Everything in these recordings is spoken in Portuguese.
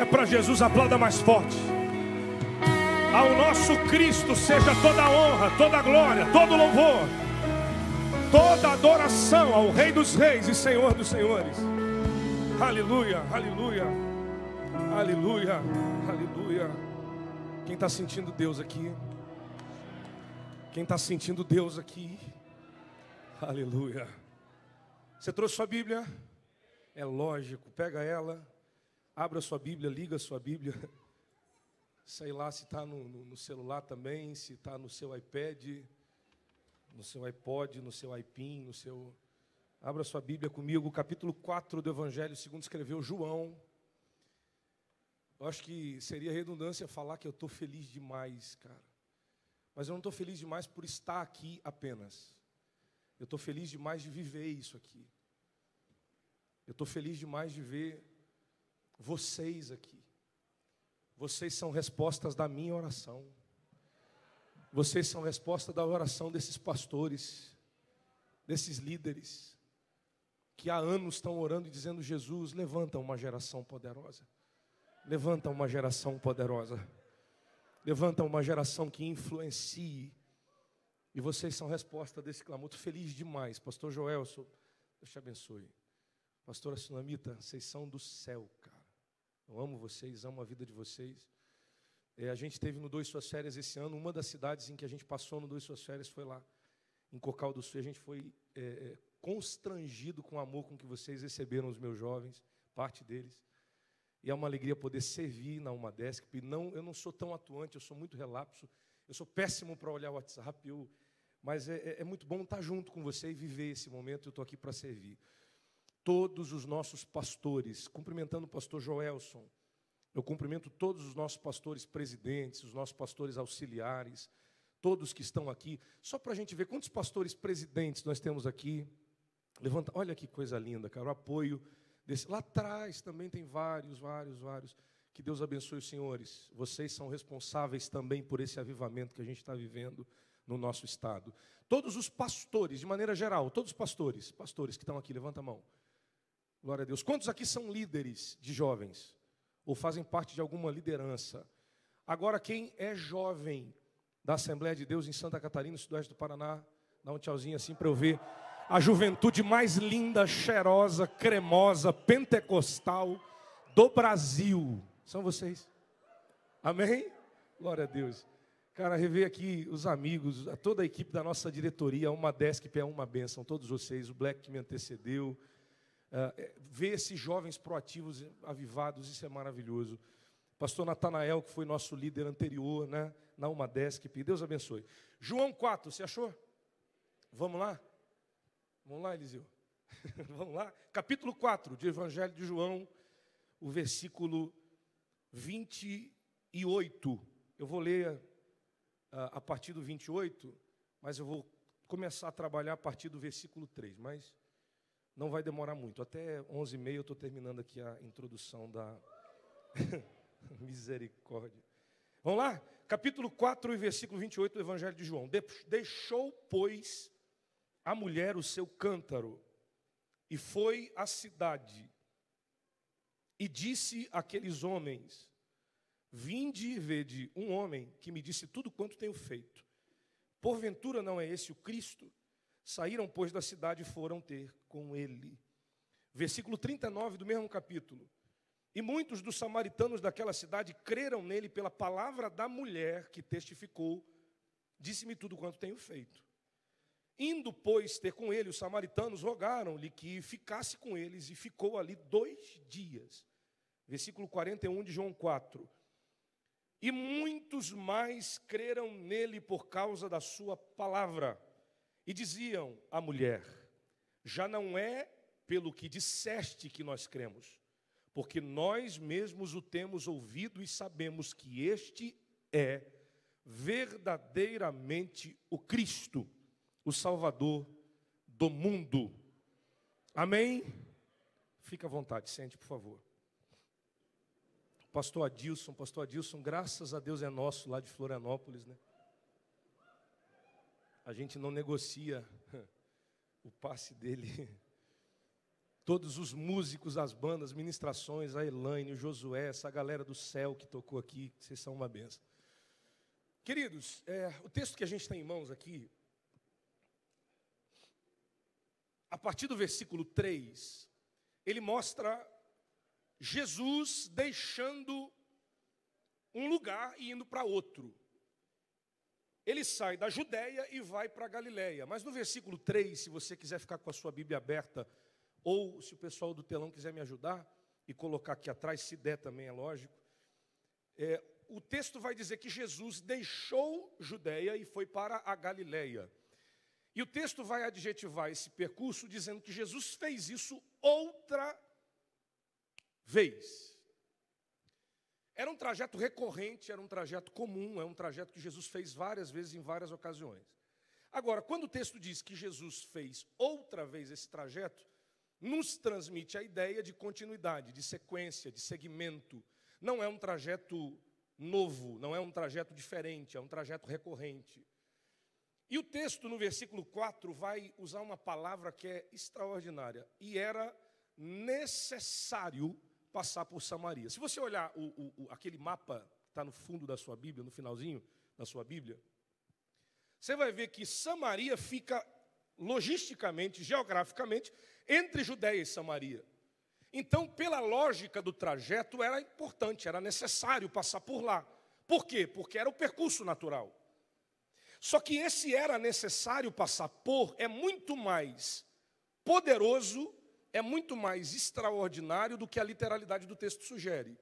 É para Jesus, aplauda mais forte. Ao nosso Cristo seja toda a honra, toda a glória, todo o louvor, toda adoração ao Rei dos Reis e Senhor dos Senhores. Aleluia, aleluia, aleluia, aleluia. Quem está sentindo Deus aqui? Quem está sentindo Deus aqui? Aleluia. Você trouxe sua Bíblia? É lógico, pega ela, abra sua Bíblia, liga sua Bíblia. Sei lá se está no, no, no, celular também, se está no seu iPad, no seu iPod, no seu iPin, no seu. Abra sua Bíblia comigo, capítulo 4 do Evangelho, segundo escreveu João. Eu acho que seria redundância falar que eu estou feliz demais, cara. Mas eu não estou feliz demais por estar aqui apenas. Eu estou feliz demais de viver isso aqui. Eu estou feliz demais de ver vocês aqui. Vocês são respostas da minha oração. Vocês são resposta da oração desses pastores, desses líderes, que há anos estão orando e dizendo: Jesus, levanta uma geração poderosa. Levanta uma geração poderosa. Levanta uma geração que influencie. E vocês são resposta desse clamor. Muito feliz demais. Pastor Joel, Deus te abençoe. Pastora Sunamita, vocês são do céu, cara. Eu amo vocês, amo a vida de vocês. É, a gente teve no Dois Suas Férias esse ano. Uma das cidades em que a gente passou no Dois Suas Férias foi lá, em Cocal do Sul. A gente foi é, é, constrangido com o amor com que vocês receberam os meus jovens, parte deles. E é uma alegria poder servir na Umadesc. Não, eu não sou tão atuante, eu sou muito relapso. Eu sou péssimo para olhar o WhatsApp, eu, mas é, é, é, muito bom estar junto com você e viver esse momento. Eu estou aqui para servir. Todos os nossos pastores, cumprimentando o pastor Joelson, eu cumprimento todos os nossos pastores presidentes, os nossos pastores auxiliares, todos que estão aqui, só para a gente ver quantos pastores presidentes nós temos aqui. Levanta, olha que coisa linda, cara, o apoio Desse, lá atrás também tem vários, vários, vários. Que Deus abençoe os senhores. Vocês são responsáveis também por esse avivamento que a gente está vivendo no nosso estado. Todos os pastores, de maneira geral, todos os pastores, pastores que estão aqui, levanta a mão. Glória a Deus. Quantos aqui são líderes de jovens? Ou fazem parte de alguma liderança? Agora, quem é jovem da Assembleia de Deus em Santa Catarina, sudoeste do Paraná, dá um tchauzinho assim para eu ver a juventude mais linda, cheirosa, cremosa, pentecostal do Brasil. São vocês. Amém? Glória a Deus. Cara, rever aqui os amigos, toda a equipe da nossa diretoria, uma desk é uma benção, todos vocês, o Black que me antecedeu. Uh, ver esses jovens proativos, avivados, isso é maravilhoso. Pastor Natanael, que foi nosso líder anterior, né, na Umadesc, Deus abençoe. João 4, você achou? Vamos lá? Vamos lá, Eliseu. Vamos lá. Capítulo 4 de Evangelho de João, o versículo 28. Eu vou ler uh, a partir do 28, mas eu vou começar a trabalhar a partir do versículo 3. Mas não vai demorar muito. Até 11h30 eu estou terminando aqui a introdução da misericórdia. Vamos lá? Capítulo 4 e versículo 28 do Evangelho de João. Deixou, pois, a mulher o seu cântaro e foi à cidade e disse àqueles homens: Vinde e vede um homem que me disse tudo quanto tenho feito. Porventura não é esse o Cristo? Saíram, pois, da cidade e foram ter com ele. Versículo 39 do mesmo capítulo. E muitos dos samaritanos daquela cidade creram nele pela palavra da mulher que testificou: Disse-me tudo quanto tenho feito. Indo, pois, ter com ele, os samaritanos rogaram-lhe que ficasse com eles, e ficou ali dois dias. Versículo 41 de João 4. E muitos mais creram nele por causa da sua palavra. E diziam à mulher: Já não é pelo que disseste que nós cremos, porque nós mesmos o temos ouvido e sabemos que este é verdadeiramente o Cristo o Salvador do mundo. Amém? Fica à vontade, sente, por favor. Pastor Adilson, pastor Adilson, graças a Deus é nosso lá de Florianópolis, né? A gente não negocia o passe dele. todos os músicos, as bandas, ministrações, a Elaine, o Josué, essa galera do céu que tocou aqui, vocês são uma benção. Queridos, é, o texto que a gente tem em mãos aqui, a partir do versículo 3, ele mostra Jesus deixando um lugar e indo para outro. Ele sai da Judéia e vai para a Galiléia. Mas no versículo 3, se você quiser ficar com a sua Bíblia aberta, ou se o pessoal do telão quiser me ajudar e colocar aqui atrás, se der também é lógico. É, o texto vai dizer que Jesus deixou Judéia e foi para a Galiléia. E o texto vai adjetivar esse percurso dizendo que Jesus fez isso outra vez. Era um trajeto recorrente, era um trajeto comum, é um trajeto que Jesus fez várias vezes em várias ocasiões. Agora, quando o texto diz que Jesus fez outra vez esse trajeto, nos transmite a ideia de continuidade, de sequência, de segmento. Não é um trajeto novo, não é um trajeto diferente, é um trajeto recorrente. E o texto, no versículo 4, vai usar uma palavra que é extraordinária. E era necessário passar por Samaria. Se você olhar o, o, aquele mapa que está no fundo da sua Bíblia, no finalzinho da sua Bíblia, você vai ver que Samaria fica logisticamente, geograficamente, entre Judéia e Samaria. Então, pela lógica do trajeto, era importante, era necessário passar por lá. Por quê? Porque era o percurso natural. Só que esse era necessário passar por é muito mais poderoso, é muito mais extraordinário do que a literalidade do texto sugere.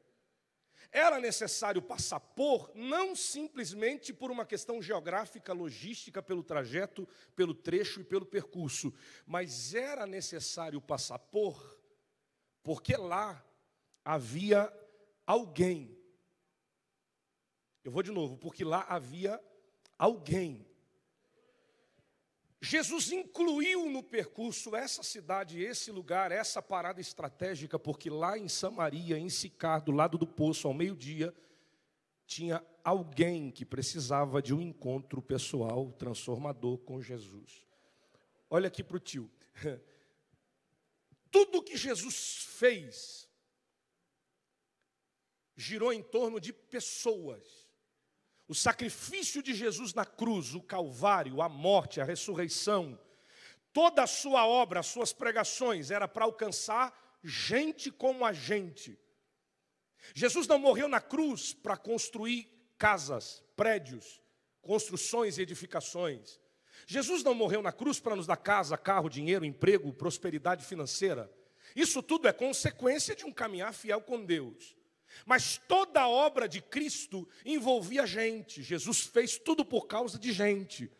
Era necessário passar por, não simplesmente por uma questão geográfica, logística, pelo trajeto, pelo trecho e pelo percurso, mas era necessário passar por, porque lá havia alguém. Eu vou de novo, porque lá havia alguém. Jesus incluiu no percurso essa cidade, esse lugar, essa parada estratégica, porque lá em Samaria, em Sicar, do lado do poço, ao meio-dia, tinha alguém que precisava de um encontro pessoal transformador com Jesus. Olha aqui para o tio. Tudo que Jesus fez girou em torno de pessoas. O sacrifício de Jesus na cruz, o Calvário, a morte, a ressurreição, toda a sua obra, as suas pregações, era para alcançar gente como a gente. Jesus não morreu na cruz para construir casas, prédios, construções e edificações. Jesus não morreu na cruz para nos dar casa, carro, dinheiro, emprego, prosperidade financeira. Isso tudo é consequência de um caminhar fiel com Deus. Mas toda a obra de Cristo envolvia gente. Jesus fez tudo por causa de gente.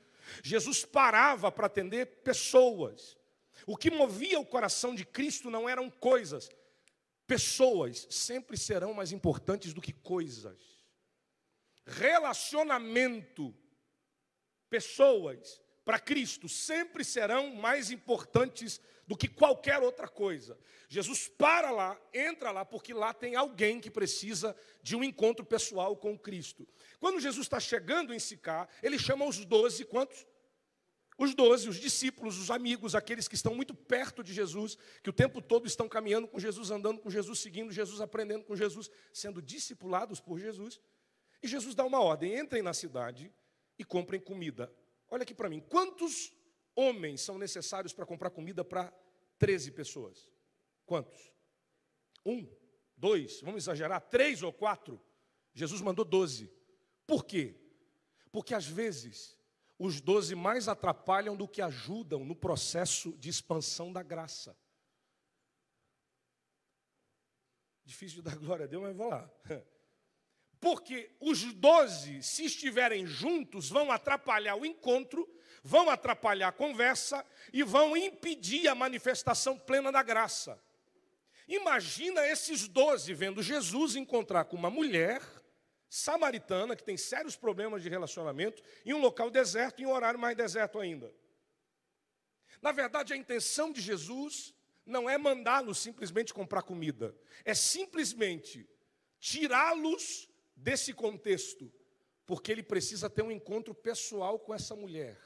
Jesus parava para atender pessoas. O que movia o coração de Cristo não eram coisas. Pessoas sempre serão mais importantes do que coisas. Relacionamento, pessoas, para Cristo sempre serão mais importantes do que qualquer outra coisa. Jesus para lá, entra lá, porque lá tem alguém que precisa de um encontro pessoal com Cristo. Quando Jesus está chegando em Sicá, ele chama os doze, quantos? Os doze, os discípulos, os amigos, aqueles que estão muito perto de Jesus, que o tempo todo estão caminhando com Jesus, andando com Jesus, seguindo Jesus, aprendendo com Jesus, sendo discipulados por Jesus. E Jesus dá uma ordem: entrem na cidade e comprem comida. Olha aqui para mim, quantos homens são necessários para comprar comida para 13 pessoas? Quantos? Um, dois, vamos exagerar, três ou quatro? Jesus mandou 12. Por quê? Porque às vezes os doze mais atrapalham do que ajudam no processo de expansão da graça. Difícil de dar glória a Deus, mas vou lá. Porque os doze, se estiverem juntos, vão atrapalhar o encontro, vão atrapalhar a conversa e vão impedir a manifestação plena da graça. Imagina esses doze vendo Jesus encontrar com uma mulher samaritana que tem sérios problemas de relacionamento em um local deserto, em um horário mais deserto ainda. Na verdade, a intenção de Jesus não é mandá-los simplesmente comprar comida, é simplesmente tirá-los desse contexto, porque ele precisa ter um encontro pessoal com essa mulher.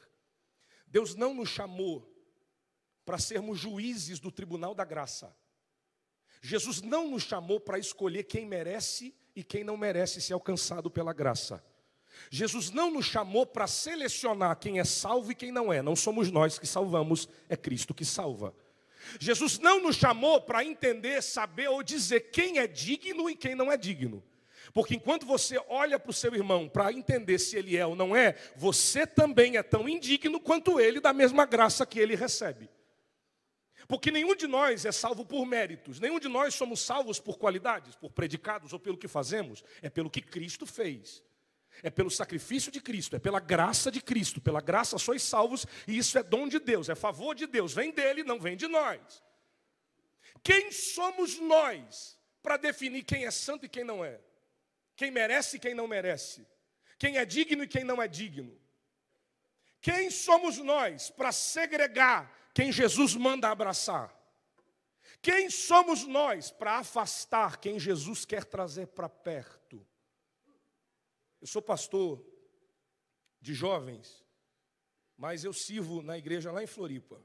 Deus não nos chamou para sermos juízes do tribunal da graça. Jesus não nos chamou para escolher quem merece e quem não merece ser alcançado pela graça. Jesus não nos chamou para selecionar quem é salvo e quem não é. Não somos nós que salvamos, é Cristo que salva. Jesus não nos chamou para entender, saber ou dizer quem é digno e quem não é digno. Porque enquanto você olha para o seu irmão para entender se ele é ou não é, você também é tão indigno quanto ele da mesma graça que ele recebe. Porque nenhum de nós é salvo por méritos, nenhum de nós somos salvos por qualidades, por predicados ou pelo que fazemos, é pelo que Cristo fez. É pelo sacrifício de Cristo, é pela graça de Cristo. Pela graça sois salvos, e isso é dom de Deus, é favor de Deus. Vem dele, não vem de nós. Quem somos nós para definir quem é santo e quem não é? Quem merece e quem não merece? Quem é digno e quem não é digno? Quem somos nós para segregar quem Jesus manda abraçar? Quem somos nós para afastar quem Jesus quer trazer para perto? Eu sou pastor de jovens, mas eu sirvo na igreja lá em Floripa.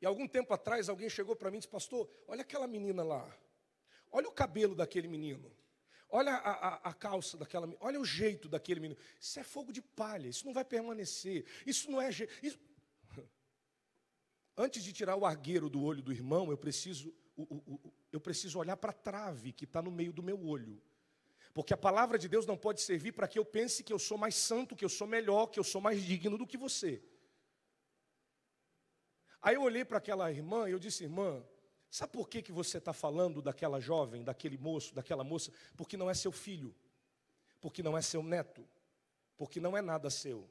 E algum tempo atrás alguém chegou para mim e disse: Pastor, olha aquela menina lá, olha o cabelo daquele menino, olha a, a, a calça daquela menina, olha o jeito daquele menino. Isso é fogo de palha, isso não vai permanecer, isso não é. Isso... Antes de tirar o argueiro do olho do irmão, eu preciso, eu preciso olhar para a trave que está no meio do meu olho. Porque a palavra de Deus não pode servir para que eu pense que eu sou mais santo, que eu sou melhor, que eu sou mais digno do que você. Aí eu olhei para aquela irmã e eu disse, irmã, sabe por que, que você está falando daquela jovem, daquele moço, daquela moça? Porque não é seu filho, porque não é seu neto, porque não é nada seu.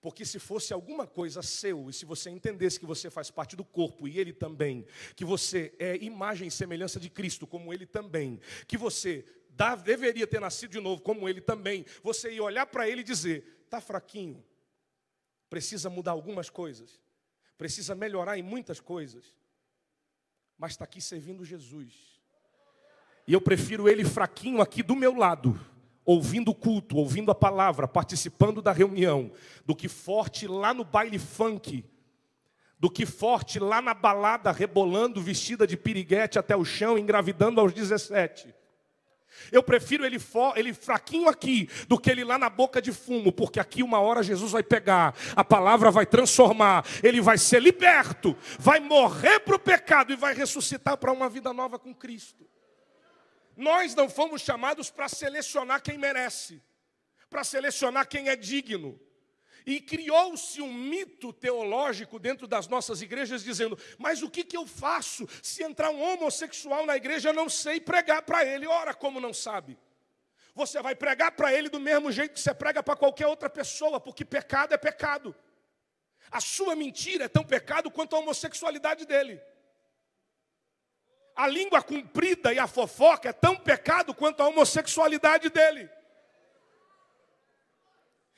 Porque se fosse alguma coisa seu, e se você entendesse que você faz parte do corpo e ele também, que você é imagem e semelhança de Cristo, como ele também, que você deveria ter nascido de novo, como ele também, você ia olhar para ele e dizer: está fraquinho, precisa mudar algumas coisas, precisa melhorar em muitas coisas, mas está aqui servindo Jesus. E eu prefiro ele fraquinho aqui do meu lado, ouvindo o culto, ouvindo a palavra, participando da reunião, do que forte lá no baile funk, do que forte lá na balada, rebolando, vestida de piriguete até o chão, engravidando aos 17. Eu prefiro ele, ele fraquinho aqui do que ele lá na boca de fumo, porque aqui uma hora Jesus vai pegar, a palavra vai transformar, ele vai ser liberto, vai morrer para o pecado e vai ressuscitar para uma vida nova com Cristo. Nós não fomos chamados para selecionar quem merece, para selecionar quem é digno. E criou-se um mito teológico dentro das nossas igrejas, dizendo: Mas o que, que eu faço se entrar um homossexual na igreja? Eu não sei pregar para ele. Ora, como não sabe? Você vai pregar para ele do mesmo jeito que você prega para qualquer outra pessoa, porque pecado é pecado. A sua mentira é tão pecado quanto a homossexualidade dele. A língua comprida e a fofoca é tão pecado quanto a homossexualidade dele.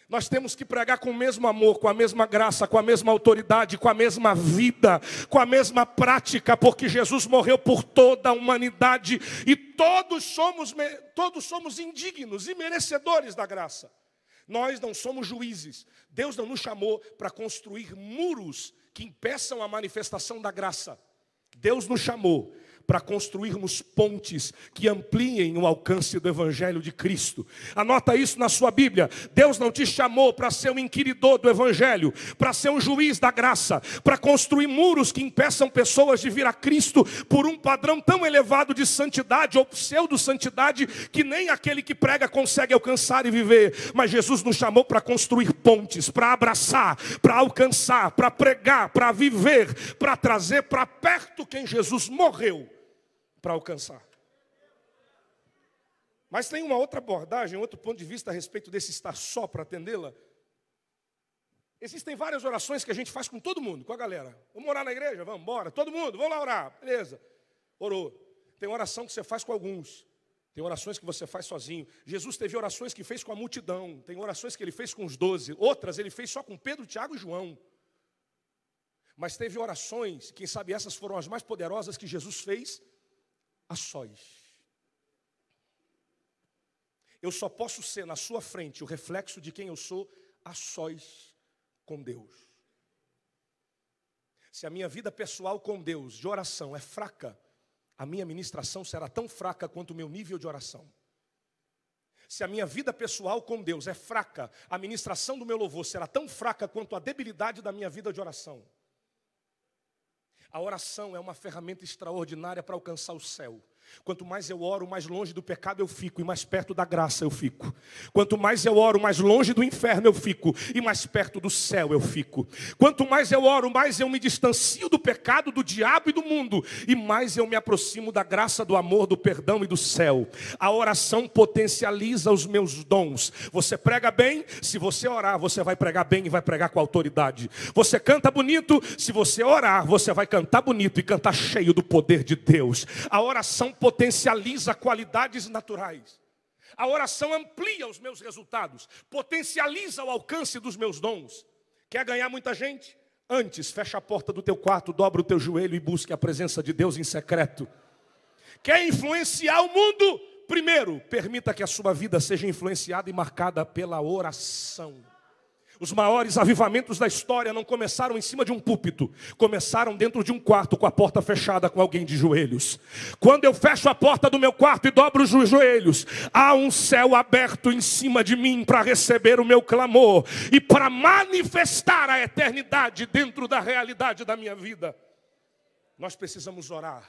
Nós temos que pregar com o mesmo amor, com a mesma graça, com a mesma autoridade, com a mesma vida, com a mesma prática, porque Jesus morreu por toda a humanidade e todos somos, todos somos indignos e merecedores da graça. Nós não somos juízes. Deus não nos chamou para construir muros que impeçam a manifestação da graça. Deus nos chamou para construirmos pontes que ampliem o alcance do Evangelho de Cristo. Anota isso na sua Bíblia. Deus não te chamou para ser um inquiridor do Evangelho, para ser um juiz da graça, para construir muros que impeçam pessoas de vir a Cristo por um padrão tão elevado de santidade ou pseudo-santidade que nem aquele que prega consegue alcançar e viver. Mas Jesus nos chamou para construir pontes, para abraçar, para alcançar, para pregar, para viver, para trazer para perto quem Jesus morreu para alcançar. Mas tem uma outra abordagem, outro ponto de vista a respeito desse estar só para atendê-la. Existem várias orações que a gente faz com todo mundo, com a galera. Vamos orar na igreja? Vamos embora. Todo mundo, vamos lá orar. Beleza. Orou. Tem oração que você faz com alguns. Tem orações que você faz sozinho. Jesus teve orações que fez com a multidão. Tem orações que ele fez com os doze. Outras ele fez só com Pedro, Tiago e João. Mas teve orações, quem sabe essas foram as mais poderosas que Jesus fez a sós. Eu só posso ser na sua frente o reflexo de quem eu sou a sós com Deus. Se a minha vida pessoal com Deus de oração é fraca, a minha ministração será tão fraca quanto o meu nível de oração. Se a minha vida pessoal com Deus é fraca, a ministração do meu louvor será tão fraca quanto a debilidade da minha vida de oração. A oração é uma ferramenta extraordinária para alcançar o céu. Quanto mais eu oro, mais longe do pecado eu fico e mais perto da graça eu fico. Quanto mais eu oro, mais longe do inferno eu fico e mais perto do céu eu fico. Quanto mais eu oro, mais eu me distancio do pecado, do diabo e do mundo e mais eu me aproximo da graça, do amor, do perdão e do céu. A oração potencializa os meus dons. Você prega bem, se você orar, você vai pregar bem e vai pregar com autoridade. Você canta bonito, se você orar, você vai cantar bonito e cantar cheio do poder de Deus. A oração potencializa qualidades naturais. A oração amplia os meus resultados, potencializa o alcance dos meus dons. Quer ganhar muita gente? Antes, fecha a porta do teu quarto, dobra o teu joelho e busque a presença de Deus em secreto. Quer influenciar o mundo? Primeiro, permita que a sua vida seja influenciada e marcada pela oração. Os maiores avivamentos da história não começaram em cima de um púlpito, começaram dentro de um quarto com a porta fechada com alguém de joelhos. Quando eu fecho a porta do meu quarto e dobro os joelhos, há um céu aberto em cima de mim para receber o meu clamor e para manifestar a eternidade dentro da realidade da minha vida. Nós precisamos orar.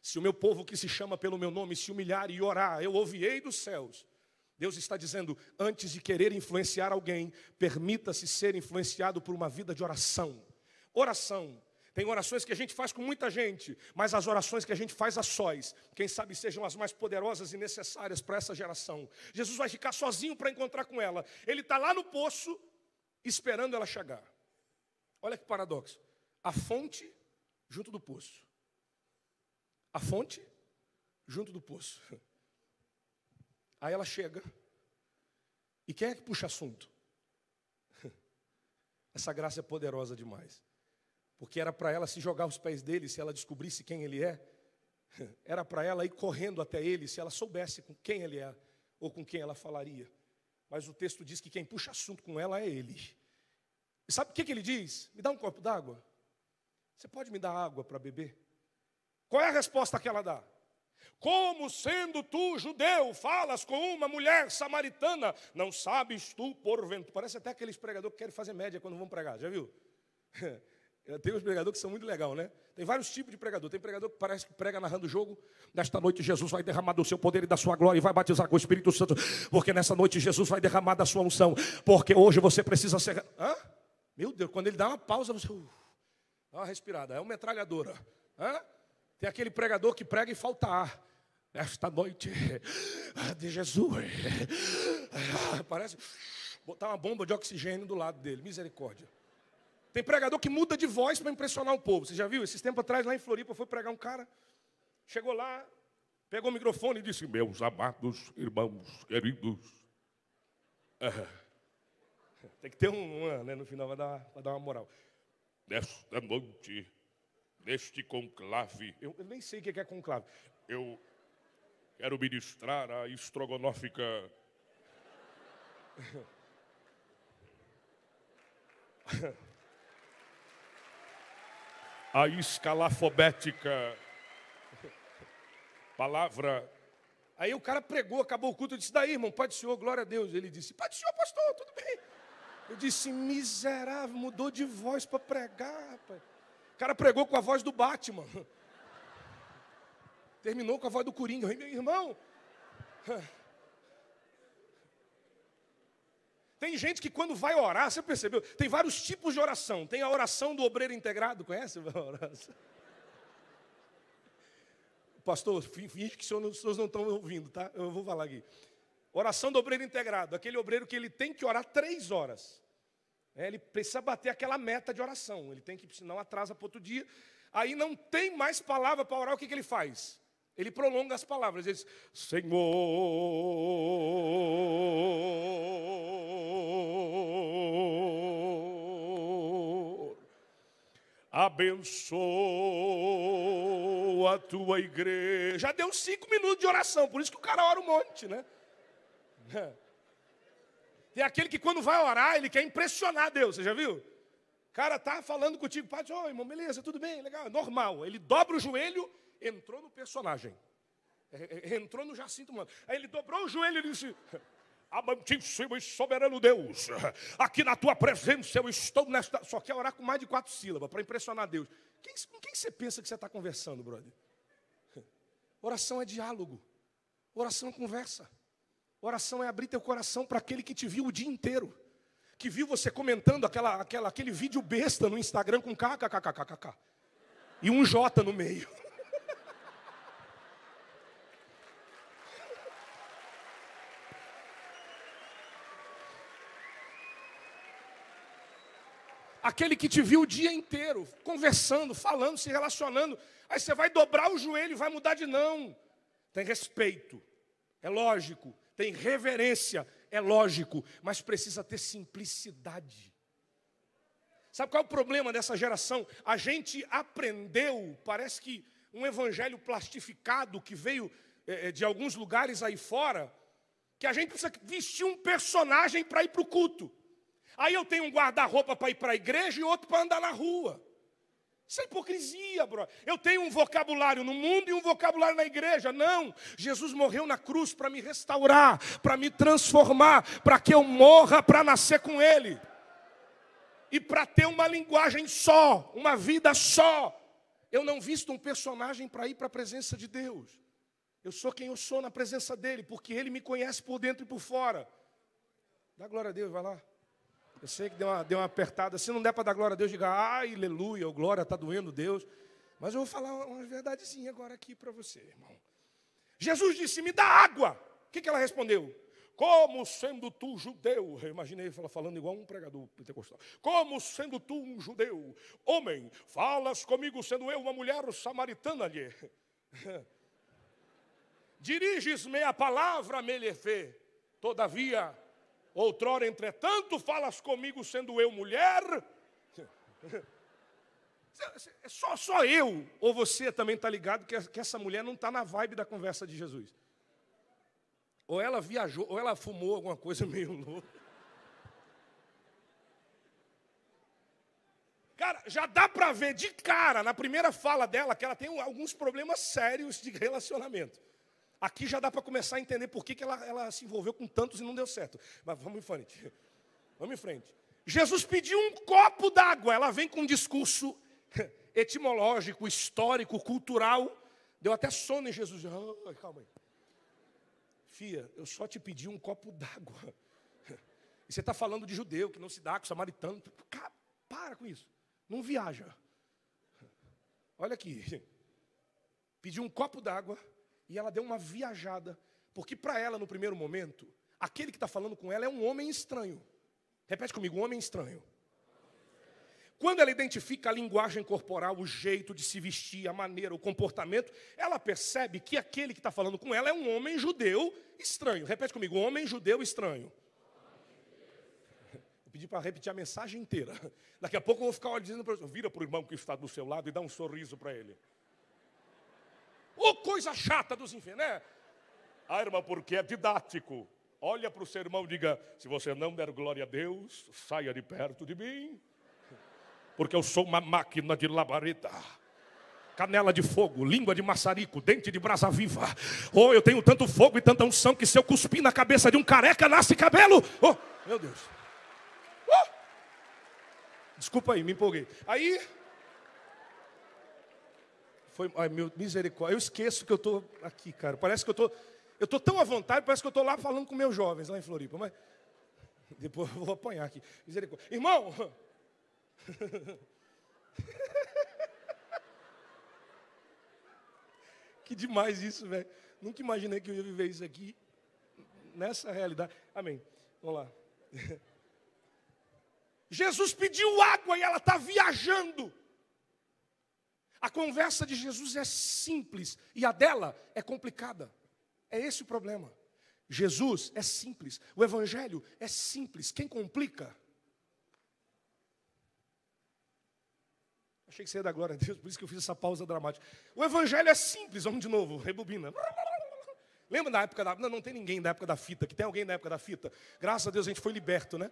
Se o meu povo que se chama pelo meu nome se humilhar e orar, eu ouvirei dos céus Deus está dizendo: antes de querer influenciar alguém, permita-se ser influenciado por uma vida de oração. Oração. Tem orações que a gente faz com muita gente, mas as orações que a gente faz a sós, quem sabe sejam as mais poderosas e necessárias para essa geração. Jesus vai ficar sozinho para encontrar com ela. Ele está lá no poço, esperando ela chegar. Olha que paradoxo. A fonte junto do poço. A fonte junto do poço. Aí ela chega. E quem é que puxa assunto? Essa graça é poderosa demais. Porque era para ela se jogar aos pés dele se ela descobrisse quem ele é. Era para ela ir correndo até ele se ela soubesse com quem ele é ou com quem ela falaria. Mas o texto diz que quem puxa assunto com ela é ele. E sabe o que, que ele diz? Me dá um copo d'água. Você pode me dar água para beber? Qual é a resposta que ela dá? Como sendo tu judeu, falas com uma mulher samaritana, não sabes tu porventura. Parece até aqueles pregadores que querem fazer média quando vão pregar, já viu? Tem uns pregadores que são muito legais, né? Tem vários tipos de pregador. Tem pregador que parece que prega narrando o jogo. Nesta noite Jesus vai derramar do seu poder e da sua glória e vai batizar com o Espírito Santo. Porque nessa noite Jesus vai derramar da sua unção. Porque hoje você precisa ser. Hã? Meu Deus, quando ele dá uma pausa, você. Uh, dá uma respirada. É uma metralhadora. Hã? Tem aquele pregador que prega e falta ar. Esta noite de Jesus. Parece botar uma bomba de oxigênio do lado dele. Misericórdia. Tem pregador que muda de voz para impressionar o povo. Você já viu? Esses tempos atrás, lá em Floripa, foi pregar um cara. Chegou lá, pegou o microfone e disse: Meus amados irmãos queridos. Tem que ter um, né, no final, vai dar, vai dar uma moral. Nesta noite, neste conclave. Eu, eu nem sei o que é conclave. Eu Quero ministrar a estrogonófica. a escalafobética. Palavra. Aí o cara pregou, acabou o culto, eu disse: daí, irmão, do Senhor, glória a Deus. Ele disse: do Senhor, pastor, tudo bem. Eu disse: miserável, mudou de voz para pregar, rapaz. O cara pregou com a voz do Batman. Terminou com a voz do Coringa. Meu irmão. Tem gente que quando vai orar, você percebeu? Tem vários tipos de oração. Tem a oração do obreiro integrado, conhece? Pastor, finge que os senhores não estão ouvindo, tá? Eu vou falar aqui. Oração do obreiro integrado, aquele obreiro que ele tem que orar três horas. É, ele precisa bater aquela meta de oração. Ele tem que, senão atrasa para outro dia. Aí não tem mais palavra para orar, o que, que ele faz? Ele prolonga as palavras, ele diz: Senhor, abençoa a tua igreja. Já deu cinco minutos de oração, por isso que o cara ora um monte, né? Tem aquele que quando vai orar, ele quer impressionar Deus, você já viu? cara tá falando contigo, padre, oi, irmão, beleza, tudo bem, legal, normal. Ele dobra o joelho, entrou no personagem. É, é, entrou no Jacinto Mano. Aí ele dobrou o joelho e disse: Amantíssimo e soberano Deus, aqui na tua presença eu estou nesta. Só quer orar com mais de quatro sílabas para impressionar Deus. Quem, com quem você pensa que você está conversando, brother? Oração é diálogo, oração é conversa, oração é abrir teu coração para aquele que te viu o dia inteiro, que viu você comentando aquela, aquela, aquele vídeo besta no Instagram com kkkkkk e um J no meio. aquele que te viu o dia inteiro, conversando, falando, se relacionando. Aí você vai dobrar o joelho vai mudar de não. Tem respeito, é lógico. Tem reverência, é lógico. Mas precisa ter simplicidade. Sabe qual é o problema dessa geração? A gente aprendeu, parece que um evangelho plastificado que veio é, de alguns lugares aí fora, que a gente precisa vestir um personagem para ir para o culto. Aí eu tenho um guarda-roupa para ir para a igreja e outro para andar na rua. Isso é hipocrisia, bro. Eu tenho um vocabulário no mundo e um vocabulário na igreja. Não. Jesus morreu na cruz para me restaurar, para me transformar, para que eu morra para nascer com Ele. E para ter uma linguagem só, uma vida só. Eu não visto um personagem para ir para a presença de Deus. Eu sou quem eu sou na presença dEle, porque Ele me conhece por dentro e por fora. Dá glória a Deus, vai lá. Eu sei que deu uma, deu uma apertada. Se não der para dar glória a Deus, diga, ai, aleluia, o glória está doendo Deus. Mas eu vou falar uma verdadezinha agora aqui para você, irmão. Jesus disse: Me dá água. O que, que ela respondeu? Como sendo tu judeu, eu imaginei falando igual um pregador pentecostal. Como sendo tu um judeu, homem, falas comigo sendo eu uma mulher samaritana. Diriges-me a palavra, Melefe. Todavia, Outrora, entretanto, falas comigo sendo eu mulher. É só, só eu, ou você também está ligado que, que essa mulher não está na vibe da conversa de Jesus. Ou ela viajou, ou ela fumou alguma coisa meio louca. Cara, já dá para ver de cara, na primeira fala dela, que ela tem alguns problemas sérios de relacionamento. Aqui já dá para começar a entender por que, que ela, ela se envolveu com tantos e não deu certo. Mas vamos em frente. Vamos em frente. Jesus pediu um copo d'água. Ela vem com um discurso etimológico, histórico, cultural. Deu até sono em Jesus. Calma aí. Fia, eu só te pedi um copo d'água. E você está falando de judeu, que não se dá com samaritano. Para com isso. Não viaja. Olha aqui. Pediu um copo d'água e ela deu uma viajada, porque para ela, no primeiro momento, aquele que está falando com ela é um homem estranho. Repete comigo, um homem estranho. Quando ela identifica a linguagem corporal, o jeito de se vestir, a maneira, o comportamento, ela percebe que aquele que está falando com ela é um homem judeu estranho. Repete comigo, homem judeu estranho. Vou pedir para repetir a mensagem inteira. Daqui a pouco eu vou ficar dizendo para vira para o irmão que está do seu lado e dá um sorriso para ele. Ô oh, coisa chata dos infernos, né? Ah, porque é didático. Olha para o seu irmão e diga: se você não der glória a Deus, saia de perto de mim. Porque eu sou uma máquina de labareda. Canela de fogo, língua de maçarico, dente de brasa viva. Oh, eu tenho tanto fogo e tanta unção que se eu cuspir na cabeça de um careca, nasce cabelo. Oh, meu Deus. Oh. Desculpa aí, me empolguei. Aí foi, ai, meu misericórdia. Eu esqueço que eu estou aqui, cara. Parece que eu estou. Eu estou tão à vontade, parece que eu estou lá falando com meus jovens lá em Floripa. Mas depois eu vou apanhar aqui. Misericórdia. Irmão! que demais isso, velho. Nunca imaginei que eu ia viver isso aqui. Nessa realidade. Amém. Vamos lá. Jesus pediu água e ela está viajando. A conversa de Jesus é simples e a dela é complicada. É esse o problema. Jesus é simples, o Evangelho é simples. Quem complica? Achei que você ia glória a Deus, por isso que eu fiz essa pausa dramática. O Evangelho é simples, vamos de novo, rebobina. Lembra da época da. Não, não tem ninguém da época da fita, que tem alguém da época da fita. Graças a Deus a gente foi liberto, né?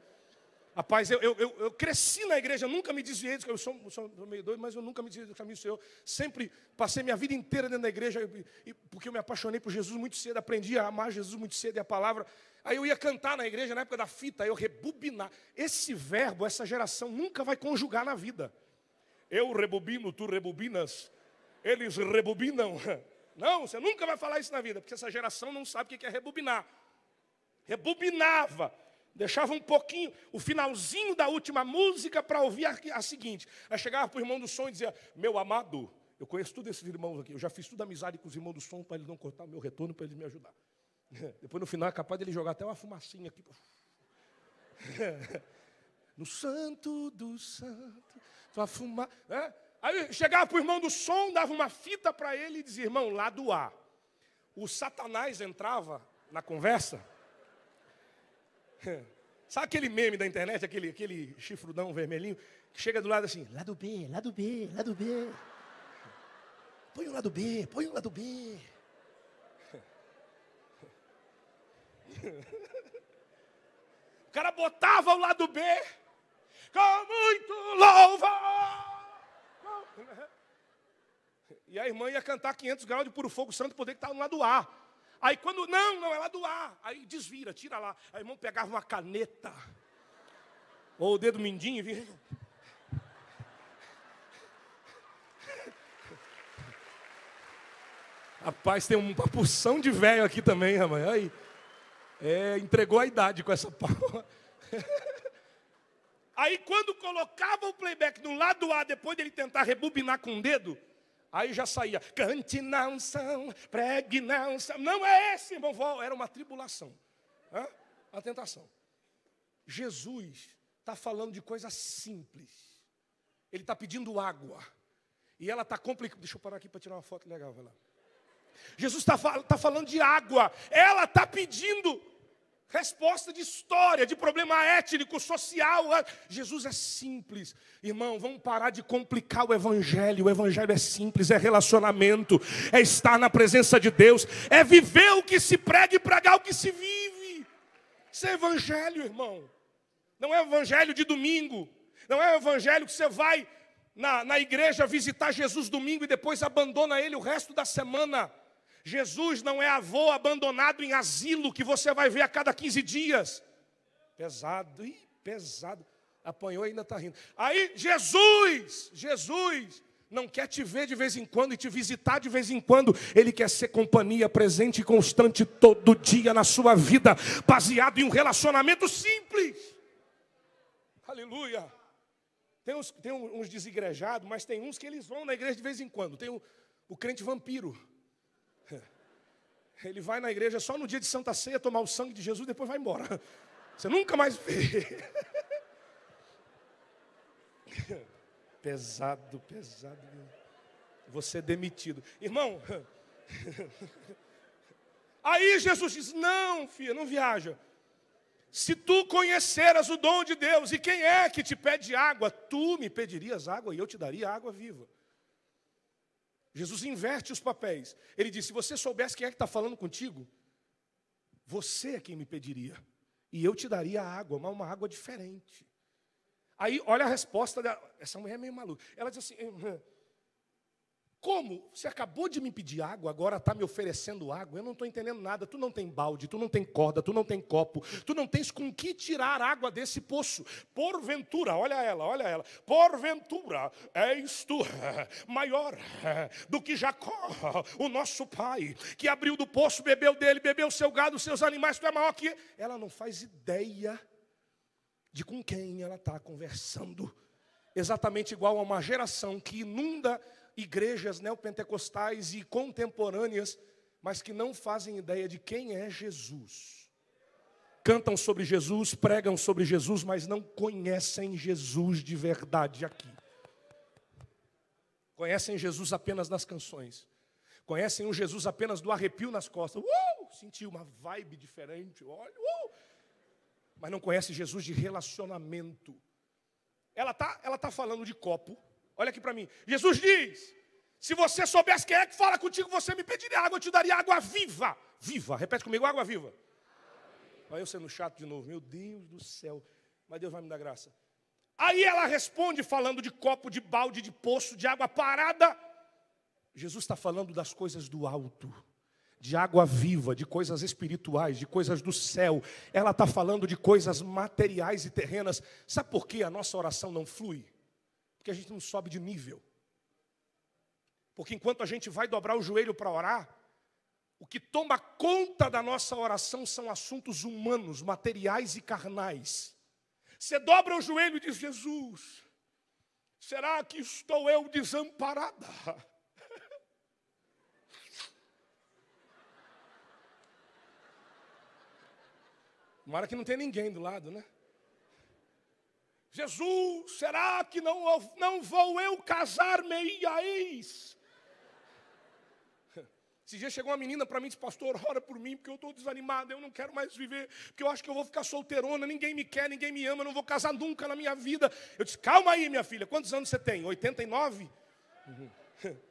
Rapaz, eu, eu, eu, cresci na igreja, nunca me desviei, eu sou, sou, meio doido, mas eu nunca me desviei do caminho do Senhor. Sempre passei minha vida inteira dentro da igreja, porque eu me apaixonei por Jesus muito cedo, aprendi a amar Jesus muito cedo e a palavra. Aí eu ia cantar na igreja na época da fita, eu rebobinar. Esse verbo, essa geração nunca vai conjugar na vida. Eu rebobino, tu rebobinas, eles rebobinam. Não, você nunca vai falar isso na vida, porque essa geração não sabe o que é rebobinar. Rebobinava deixava um pouquinho, o finalzinho da última música para ouvir a, a, seguinte. Aí chegava para o irmão do som e dizia: Meu amado, eu conheço todos esses irmãos aqui, eu já fiz toda amizade com os irmãos do som para eles não cortar o meu retorno, para eles me ajudar. Depois no final é capaz dele jogar até uma fumacinha aqui. No santo do santo, tua fuma. É? Aí chegava para o irmão do som, dava uma fita para ele e dizia: Irmão, lado A. O Satanás entrava na conversa Sabe aquele meme da internet, aquele, aquele chifrudão vermelhinho, que chega do lado assim, lado B, lado B, lado B. Põe o lado B, põe o lado B. O cara botava o lado B, com muito louvor. E a irmã ia cantar 500 graus de puro fogo santo, poder que estava no lado A. Aí quando, não, não, é lá do ar. Aí desvira, tira lá. Aí o irmão pegava uma caneta, ou o dedo mindinho e vinha. Rapaz, tem uma porção de velho aqui também, rapaz. Aí, é, entregou a idade com essa palma. Aí quando colocava o playback do lado A, depois dele tentar rebobinar com o dedo, Aí já saía, cante na unção, pregue na unção. Não é esse, irmão, era uma tribulação. Hã? Uma tentação. Jesus está falando de coisa simples. Ele está pedindo água. E ela está complicando. Deixa eu parar aqui para tirar uma foto legal, vai lá. Jesus está tá falando de água. Ela está pedindo Resposta de história, de problema étnico, social. Jesus é simples. Irmão, vamos parar de complicar o Evangelho. O Evangelho é simples, é relacionamento, é estar na presença de Deus, é viver o que se prega e pregar o que se vive. Isso é Evangelho, irmão. Não é Evangelho de domingo. Não é Evangelho que você vai na, na igreja visitar Jesus domingo e depois abandona ele o resto da semana. Jesus não é avô abandonado em asilo que você vai ver a cada 15 dias. Pesado, ih, pesado. Apanhou e ainda está rindo. Aí, Jesus, Jesus, não quer te ver de vez em quando e te visitar de vez em quando. Ele quer ser companhia presente e constante todo dia na sua vida, baseado em um relacionamento simples. Aleluia. Tem uns, tem uns desigrejados, mas tem uns que eles vão na igreja de vez em quando. Tem o, o crente vampiro. Ele vai na igreja só no dia de Santa Ceia tomar o sangue de Jesus e depois vai embora. Você nunca mais vê. Pesado, pesado. Você é demitido. Irmão, aí Jesus diz: Não, filha, não viaja. Se tu conheceras o dom de Deus, e quem é que te pede água, tu me pedirias água e eu te daria água viva. Jesus inverte os papéis. Ele diz: se você soubesse quem é que está falando contigo, você é quem me pediria. E eu te daria água, mas uma água diferente. Aí, olha a resposta dela. Essa mulher é meio maluca. Ela diz assim: como? Você acabou de me pedir água, agora está me oferecendo água? Eu não estou entendendo nada. Tu não tem balde, tu não tem corda, tu não tem copo, tu não tens com que tirar água desse poço. Porventura, olha ela, olha ela. Porventura és tu maior do que Jacó, o nosso pai, que abriu do poço, bebeu dele, bebeu seu gado, seus animais. Tu é maior que. Ela não faz ideia de com quem ela está conversando. Exatamente igual a uma geração que inunda igrejas neopentecostais e contemporâneas, mas que não fazem ideia de quem é Jesus. Cantam sobre Jesus, pregam sobre Jesus, mas não conhecem Jesus de verdade aqui. Conhecem Jesus apenas nas canções. Conhecem o Jesus apenas do arrepio nas costas. Uh! Senti uma vibe diferente. Olha, uh! Mas não conhece Jesus de relacionamento. Ela está ela tá falando de copo, Olha aqui para mim. Jesus diz: se você soubesse quem é que fala contigo, você me pediria água, eu te daria água viva. Viva. Repete comigo, água viva. Olha eu sendo chato de novo. Meu Deus do céu. mas Deus vai me dar graça. Aí ela responde falando de copo, de balde, de poço, de água parada. Jesus está falando das coisas do alto, de água viva, de coisas espirituais, de coisas do céu. Ela está falando de coisas materiais e terrenas. Sabe por que a nossa oração não flui? Porque a gente não sobe de nível. Porque enquanto a gente vai dobrar o joelho para orar, o que toma conta da nossa oração são assuntos humanos, materiais e carnais. Você dobra o joelho e diz: Jesus, será que estou eu desamparada? Tomara que não tem ninguém do lado, né? Jesus, será que não, não vou eu casar-me a ex? Esse dia chegou uma menina para mim e disse, pastor, ora por mim, porque eu estou desanimada, eu não quero mais viver, porque eu acho que eu vou ficar solteirona, ninguém me quer, ninguém me ama, eu não vou casar nunca na minha vida. Eu disse, calma aí, minha filha, quantos anos você tem? 89? Uhum.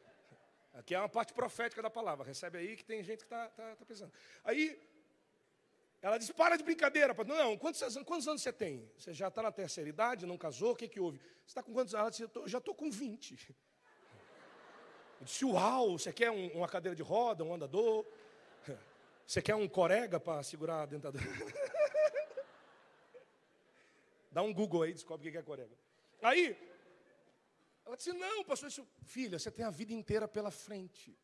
Aqui é uma parte profética da palavra, recebe aí que tem gente que está tá, tá pensando. Aí, ela disse, para de brincadeira. Não, quantos, quantos anos você tem? Você já está na terceira idade, não casou, o que, que houve? Você está com quantos anos? Ela disse, eu já estou com 20. Eu disse, uau, você quer um, uma cadeira de roda, um andador? Você quer um corega para segurar a dentadura? Dá um Google aí, descobre o que é corega. Aí, ela disse, não, pastor, disse, filha, você tem a vida inteira pela frente.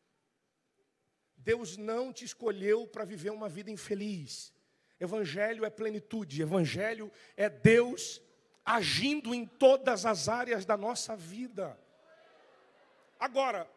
Deus não te escolheu para viver uma vida infeliz. Evangelho é plenitude, evangelho é Deus agindo em todas as áreas da nossa vida. Agora,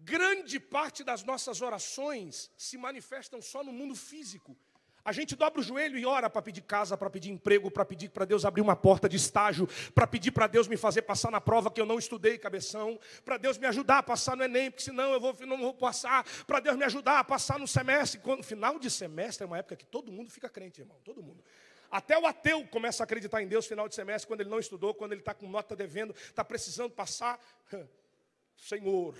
grande parte das nossas orações se manifestam só no mundo físico. A gente dobra o joelho e ora para pedir casa, para pedir emprego, para pedir para Deus abrir uma porta de estágio, para pedir para Deus me fazer passar na prova que eu não estudei, cabeção, para Deus me ajudar a passar no Enem, porque senão eu vou, não vou passar, para Deus me ajudar a passar no semestre. Quando, final de semestre é uma época que todo mundo fica crente, irmão, todo mundo. Até o ateu começa a acreditar em Deus final de semestre, quando ele não estudou, quando ele está com nota devendo, está precisando passar. Senhor,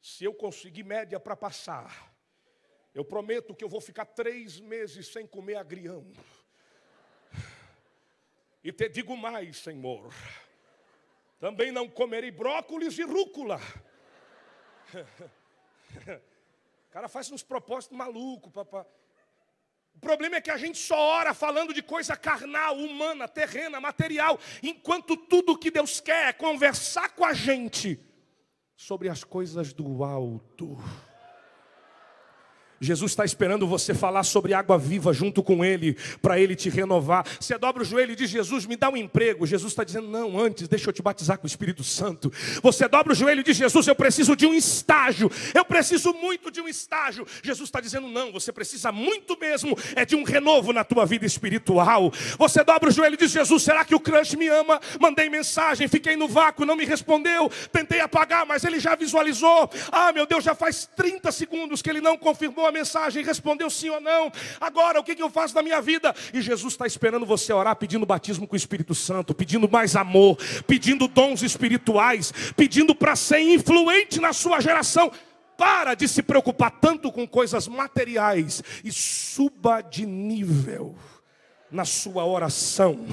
se eu conseguir média para passar, eu prometo que eu vou ficar três meses sem comer agrião. E te digo mais, Senhor, também não comerei brócolis e rúcula. O cara faz uns propósitos malucos, papá. O problema é que a gente só ora falando de coisa carnal, humana, terrena, material, enquanto tudo que Deus quer é conversar com a gente sobre as coisas do alto. Jesus está esperando você falar sobre água viva junto com Ele, para Ele te renovar. Você dobra o joelho e diz: Jesus, me dá um emprego. Jesus está dizendo: Não, antes, deixa eu te batizar com o Espírito Santo. Você dobra o joelho e diz: Jesus, eu preciso de um estágio. Eu preciso muito de um estágio. Jesus está dizendo: Não, você precisa muito mesmo, é de um renovo na tua vida espiritual. Você dobra o joelho e diz: Jesus, será que o crush me ama? Mandei mensagem, fiquei no vácuo, não me respondeu. Tentei apagar, mas ele já visualizou. Ah, meu Deus, já faz 30 segundos que ele não confirmou mensagem, respondeu sim ou não. Agora, o que, eu faço na minha vida? E Jesus está esperando você orar, pedindo batismo com o Espírito Santo, pedindo mais amor, pedindo dons espirituais, pedindo para ser influente na sua geração. Para de se preocupar tanto com coisas materiais e suba de nível na sua oração.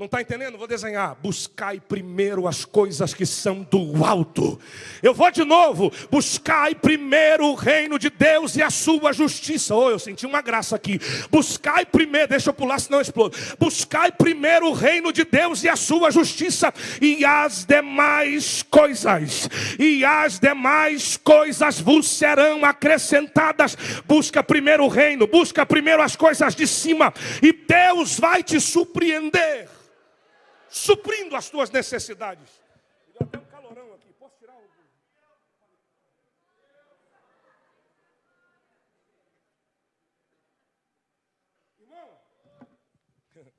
Não está entendendo? Vou desenhar. Buscai primeiro as coisas que são do alto. Eu vou de novo. Buscai primeiro o reino de Deus e a sua justiça. Oh, eu senti uma graça aqui. Buscai primeiro, deixa eu pular, senão eu explodo. Buscai primeiro o reino de Deus e a sua justiça, e as demais coisas, e as demais coisas vos serão acrescentadas. Busca primeiro o reino, busca primeiro as coisas de cima, e Deus vai te surpreender suprindo as tuas necessidades. Irmão, deixa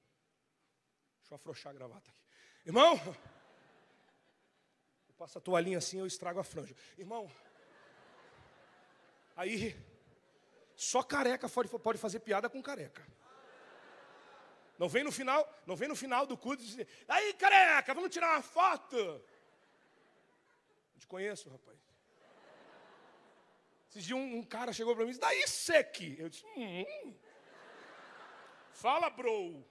eu afrouxar a gravata aqui. Irmão, eu passo a toalhinha assim, eu estrago a franja. Irmão, aí, só careca pode fazer piada com careca. Não vem no final, não vem no final do culto e diz, aí careca, vamos tirar uma foto. Te conheço, rapaz. Esses dias um, um cara chegou para mim e disse, daí seque. Eu disse, hum, Fala, bro.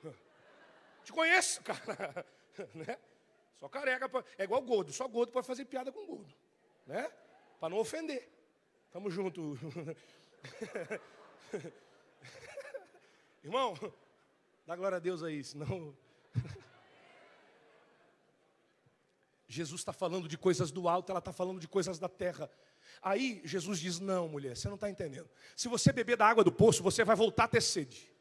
Te conheço, cara. né? Só careca. É igual gordo. Só gordo pode fazer piada com gordo. Né? Para não ofender. Tamo junto. Irmão, dá glória a Deus aí, senão. Jesus está falando de coisas do alto, ela está falando de coisas da terra. Aí Jesus diz: Não, mulher, você não está entendendo. Se você beber da água do poço, você vai voltar a ter sede.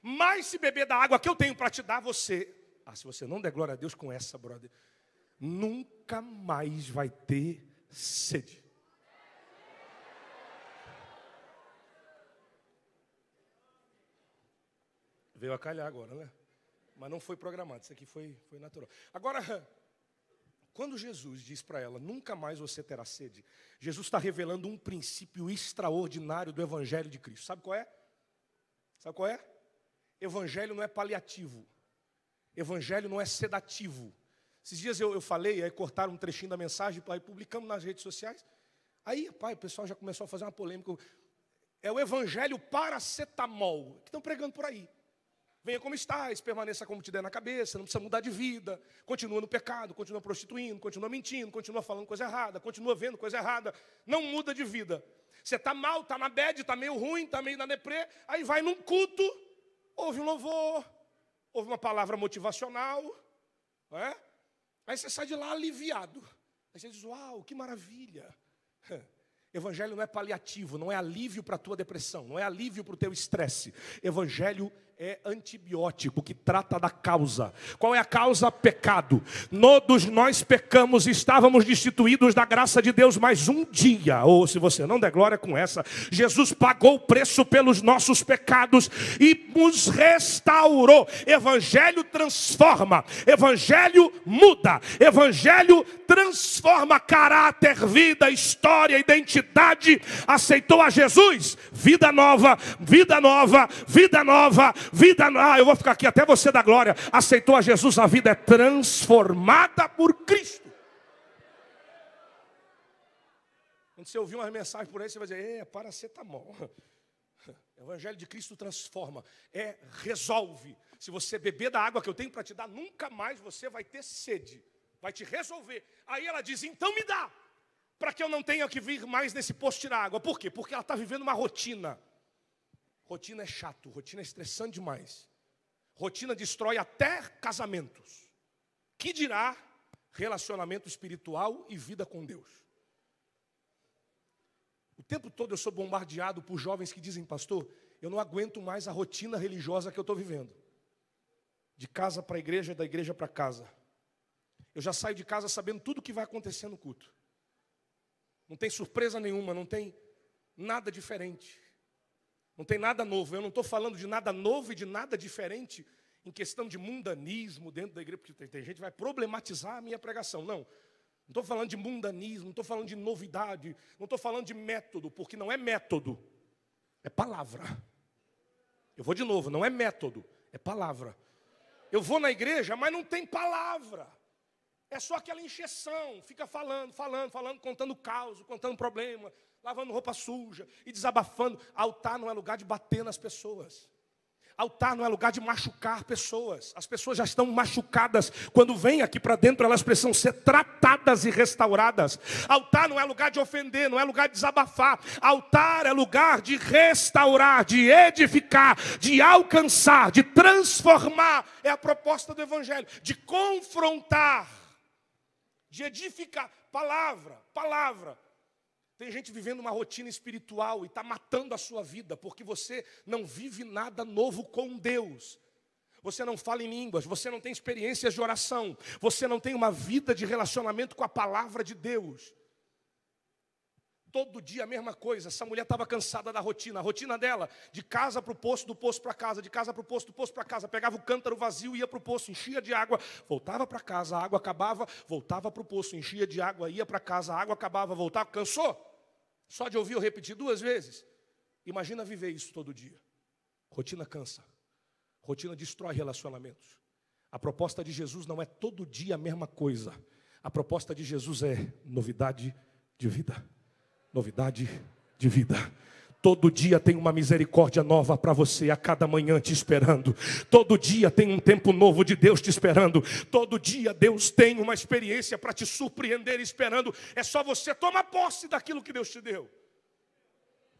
Mas se beber da água que eu tenho para te dar, você. Ah, se você não der glória a Deus com essa, brother, nunca mais vai ter sede. Veio a calhar agora, né? Mas não foi programado, isso aqui foi, foi natural. Agora, quando Jesus diz para ela, nunca mais você terá sede, Jesus está revelando um princípio extraordinário do Evangelho de Cristo. Sabe qual é? Sabe qual é? Evangelho não é paliativo. Evangelho não é sedativo. Esses dias eu, eu falei, aí cortaram um trechinho da mensagem, aí publicamos nas redes sociais. Aí, pai, o pessoal já começou a fazer uma polêmica. É o evangelho paracetamol que estão pregando por aí. Venha como estás, permaneça como te der na cabeça, não precisa mudar de vida. Continua no pecado, continua prostituindo, continua mentindo, continua falando coisa errada, continua vendo coisa errada. Não muda de vida. Você está mal, está na bed, está meio ruim, está meio na deprê, aí vai num culto, ouve um louvor, ouve uma palavra motivacional, não é? aí você sai de lá aliviado. Aí você diz, uau, que maravilha. Evangelho não é paliativo, não é alívio para a tua depressão, não é alívio para o teu estresse. Evangelho é antibiótico que trata da causa. Qual é a causa? Pecado. Todos nós pecamos, estávamos destituídos da graça de Deus, mas um dia, ou se você não der glória com essa, Jesus pagou o preço pelos nossos pecados e nos restaurou. Evangelho transforma, evangelho muda, evangelho transforma caráter, vida, história, identidade. Aceitou a Jesus? Vida nova, vida nova, vida nova vida, ah, eu vou ficar aqui até você da glória. Aceitou a Jesus, a vida é transformada por Cristo. Quando você ouvir uma mensagem por aí, você vai dizer: é paracetamol. O Evangelho de Cristo transforma, é resolve. Se você beber da água que eu tenho para te dar, nunca mais você vai ter sede, vai te resolver. Aí ela diz: então me dá, para que eu não tenha que vir mais nesse posto tirar água. Por quê? Porque ela está vivendo uma rotina. Rotina é chato, rotina é estressante demais. Rotina destrói até casamentos. Que dirá relacionamento espiritual e vida com Deus? O tempo todo eu sou bombardeado por jovens que dizem, pastor, eu não aguento mais a rotina religiosa que eu estou vivendo. De casa para a igreja, da igreja para casa. Eu já saio de casa sabendo tudo o que vai acontecer no culto. Não tem surpresa nenhuma, não tem nada diferente. Não tem nada novo. Eu não estou falando de nada novo e de nada diferente em questão de mundanismo dentro da igreja, porque tem, tem gente que vai problematizar a minha pregação. Não. Não estou falando de mundanismo, não estou falando de novidade, não estou falando de método, porque não é método, é palavra. Eu vou de novo, não é método, é palavra. Eu vou na igreja, mas não tem palavra. É só aquela encheção, fica falando, falando, falando, contando caos, contando problema, lavando roupa suja e desabafando. Altar não é lugar de bater nas pessoas. Altar não é lugar de machucar pessoas. As pessoas já estão machucadas. Quando vêm aqui para dentro, elas precisam ser tratadas e restauradas. Altar não é lugar de ofender, não é lugar de desabafar. Altar é lugar de restaurar, de edificar, de alcançar, de transformar. É a proposta do Evangelho, de confrontar, de edificar. Palavra, palavra. Tem gente vivendo uma rotina espiritual e está matando a sua vida, porque você não vive nada novo com Deus. Você não fala em línguas, você não tem experiências de oração, você não tem uma vida de relacionamento com a palavra de Deus. Todo dia a mesma coisa. Essa mulher estava cansada da rotina. A rotina dela, de casa para o poço, do poço para casa, de casa para o poço, do poço para casa. Pegava o cântaro vazio, ia para o poço, enchia de água, voltava para casa, a água acabava, voltava para o poço, enchia de água, ia para casa, a água acabava, voltava. Cansou? Só de ouvir eu repetir duas vezes. Imagina viver isso todo dia. Rotina cansa. Rotina destrói relacionamentos. A proposta de Jesus não é todo dia a mesma coisa. A proposta de Jesus é novidade de vida. Novidade de vida. Todo dia tem uma misericórdia nova para você, a cada manhã te esperando. Todo dia tem um tempo novo de Deus te esperando. Todo dia Deus tem uma experiência para te surpreender esperando. É só você tomar posse daquilo que Deus te deu.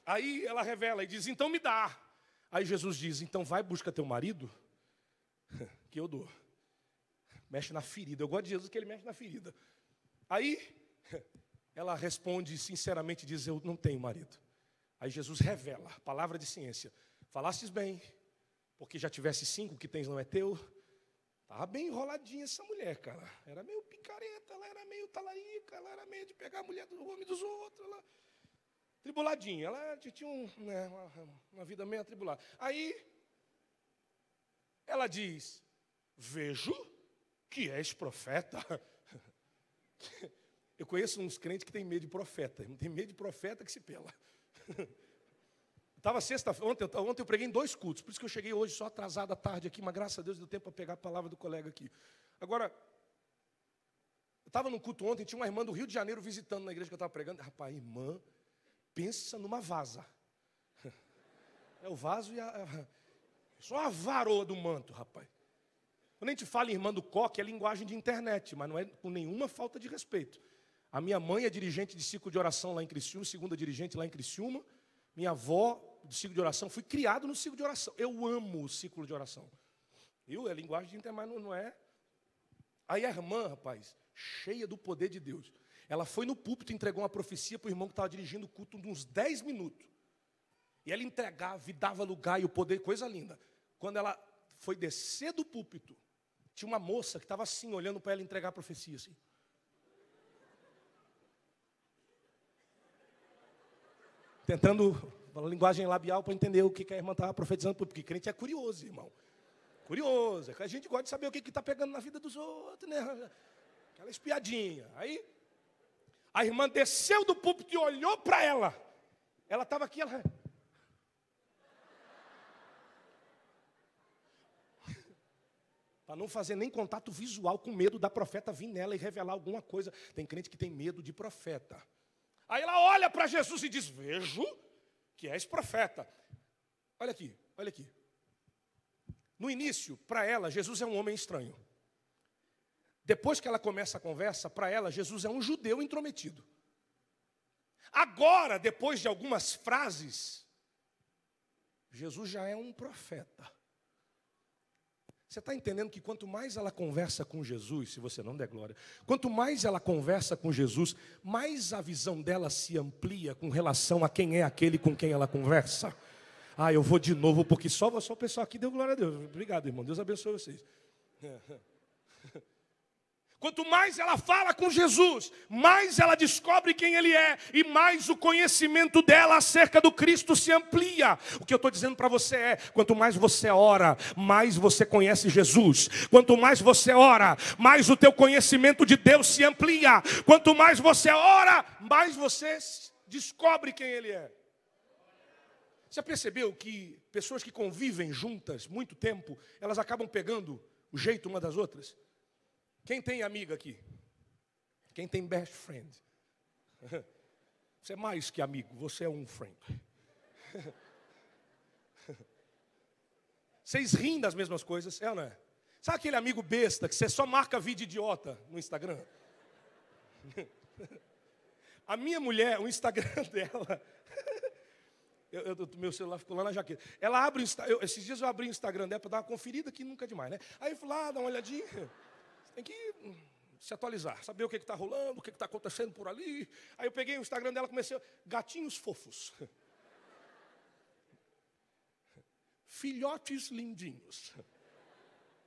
Aí ela revela e diz: Então me dá. Aí Jesus diz: Então vai, busca teu marido, que eu dou. Mexe na ferida. Eu gosto de Jesus que ele mexe na ferida. Aí ela responde sinceramente: Diz, Eu não tenho marido. Aí Jesus revela, palavra de ciência. Falastes bem, porque já tivesse cinco que tens não é teu. Estava bem enroladinha essa mulher, cara. Era meio picareta, ela era meio talarica, ela era meio de pegar a mulher do homem dos outros. Ela... Tribuladinha, ela tinha um, né, uma, uma vida meio atribulada. Aí, ela diz: Vejo que és profeta. Eu conheço uns crentes que têm medo de profeta. Não tem medo de profeta que se pela. Estava sexta, ontem, ontem eu preguei em dois cultos, por isso que eu cheguei hoje só atrasado à tarde aqui, mas graças a Deus deu tempo para pegar a palavra do colega aqui. Agora, eu estava no culto ontem, tinha uma irmã do Rio de Janeiro visitando na igreja que eu estava pregando. Rapaz, irmã, pensa numa vaza. É o vaso e a. Só a varoa do manto, rapaz. Quando a gente fala em irmã do coque, é linguagem de internet, mas não é com nenhuma falta de respeito. A minha mãe é dirigente de ciclo de oração lá em Criciúma, segunda dirigente lá em Criciúma. Minha avó, do ciclo de oração, fui criado no ciclo de oração. Eu amo o ciclo de oração. Viu? É linguagem de internet, mas não é. Aí a irmã, rapaz, cheia do poder de Deus, ela foi no púlpito e entregou uma profecia para o irmão que estava dirigindo o culto de uns 10 minutos. E ela entregava e dava lugar e o poder, coisa linda. Quando ela foi descer do púlpito, tinha uma moça que estava assim, olhando para ela entregar a profecia, assim. Tentando falar linguagem labial para entender o que a irmã estava profetizando, porque crente é curioso, irmão. Curioso, que a gente gosta de saber o que está pegando na vida dos outros, né? Aquela espiadinha. Aí, a irmã desceu do púlpito e olhou para ela. Ela estava aqui, ela. para não fazer nem contato visual com medo da profeta vir nela e revelar alguma coisa. Tem crente que tem medo de profeta. Aí ela olha para Jesus e diz: Vejo que és profeta. Olha aqui, olha aqui. No início, para ela, Jesus é um homem estranho. Depois que ela começa a conversa, para ela, Jesus é um judeu intrometido. Agora, depois de algumas frases, Jesus já é um profeta. Você está entendendo que quanto mais ela conversa com Jesus, se você não der glória, quanto mais ela conversa com Jesus, mais a visão dela se amplia com relação a quem é aquele com quem ela conversa. Ah, eu vou de novo, porque só, só o pessoal aqui deu glória a Deus. Obrigado, irmão. Deus abençoe vocês. Quanto mais ela fala com Jesus, mais ela descobre quem Ele é e mais o conhecimento dela acerca do Cristo se amplia. O que eu estou dizendo para você é: quanto mais você ora, mais você conhece Jesus. Quanto mais você ora, mais o teu conhecimento de Deus se amplia. Quanto mais você ora, mais você descobre quem Ele é. Você percebeu que pessoas que convivem juntas muito tempo, elas acabam pegando o jeito uma das outras? Quem tem amiga aqui? Quem tem best friend? Você é mais que amigo, você é um friend. Vocês riem das mesmas coisas, é ou não é? Sabe aquele amigo besta que você só marca vídeo idiota no Instagram? A minha mulher, o Instagram dela. Eu, eu, meu celular ficou lá na jaqueta. Ela abre eu, esses dias eu abri o Instagram dela para dar uma conferida que nunca é demais, né? Aí eu fui lá, dá uma olhadinha. Tem que hum, se atualizar, saber o que está rolando, o que está acontecendo por ali. Aí eu peguei o Instagram dela e comecei, gatinhos fofos. Filhotes lindinhos.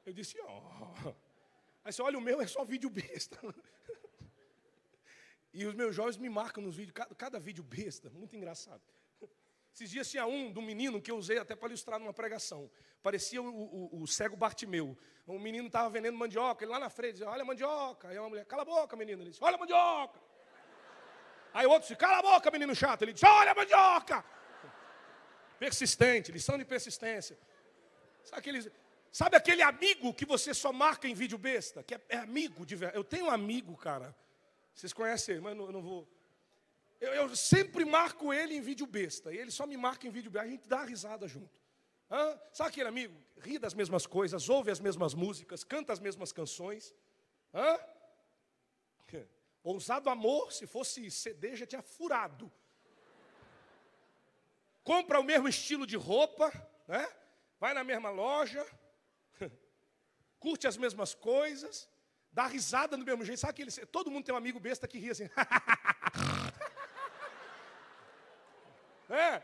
Eu disse, ó. Oh. Aí você olha, o meu é só vídeo besta. E os meus jovens me marcam nos vídeos, cada, cada vídeo besta, muito engraçado. Esses dias tinha um do menino que eu usei até para ilustrar numa pregação. Parecia o, o, o cego Bartimeu. Um menino estava vendendo mandioca, ele lá na frente dizia, olha a mandioca. Aí uma mulher, cala a boca, menino. Ele disse, olha a mandioca. Aí o outro disse, cala a boca, menino chato. Ele disse, olha a mandioca. Persistente, lição de persistência. Sabe aquele, sabe aquele amigo que você só marca em vídeo besta? Que é, é amigo de verdade. Eu tenho um amigo, cara. Vocês conhecem mas eu não, eu não vou Eu, eu, sempre marco ele em vídeo besta. Ele só me marca em vídeo besta. A gente dá risada junto. Hã? Sabe aquele amigo? Ri das mesmas coisas, ouve as mesmas músicas, canta as mesmas canções. Hã? Ousado amor, se fosse CD, já tinha furado. Compra o mesmo estilo de roupa, né? vai na mesma loja, curte as mesmas coisas, dá risada do mesmo jeito. Sabe aquele. Todo mundo tem um amigo besta que ri assim. é?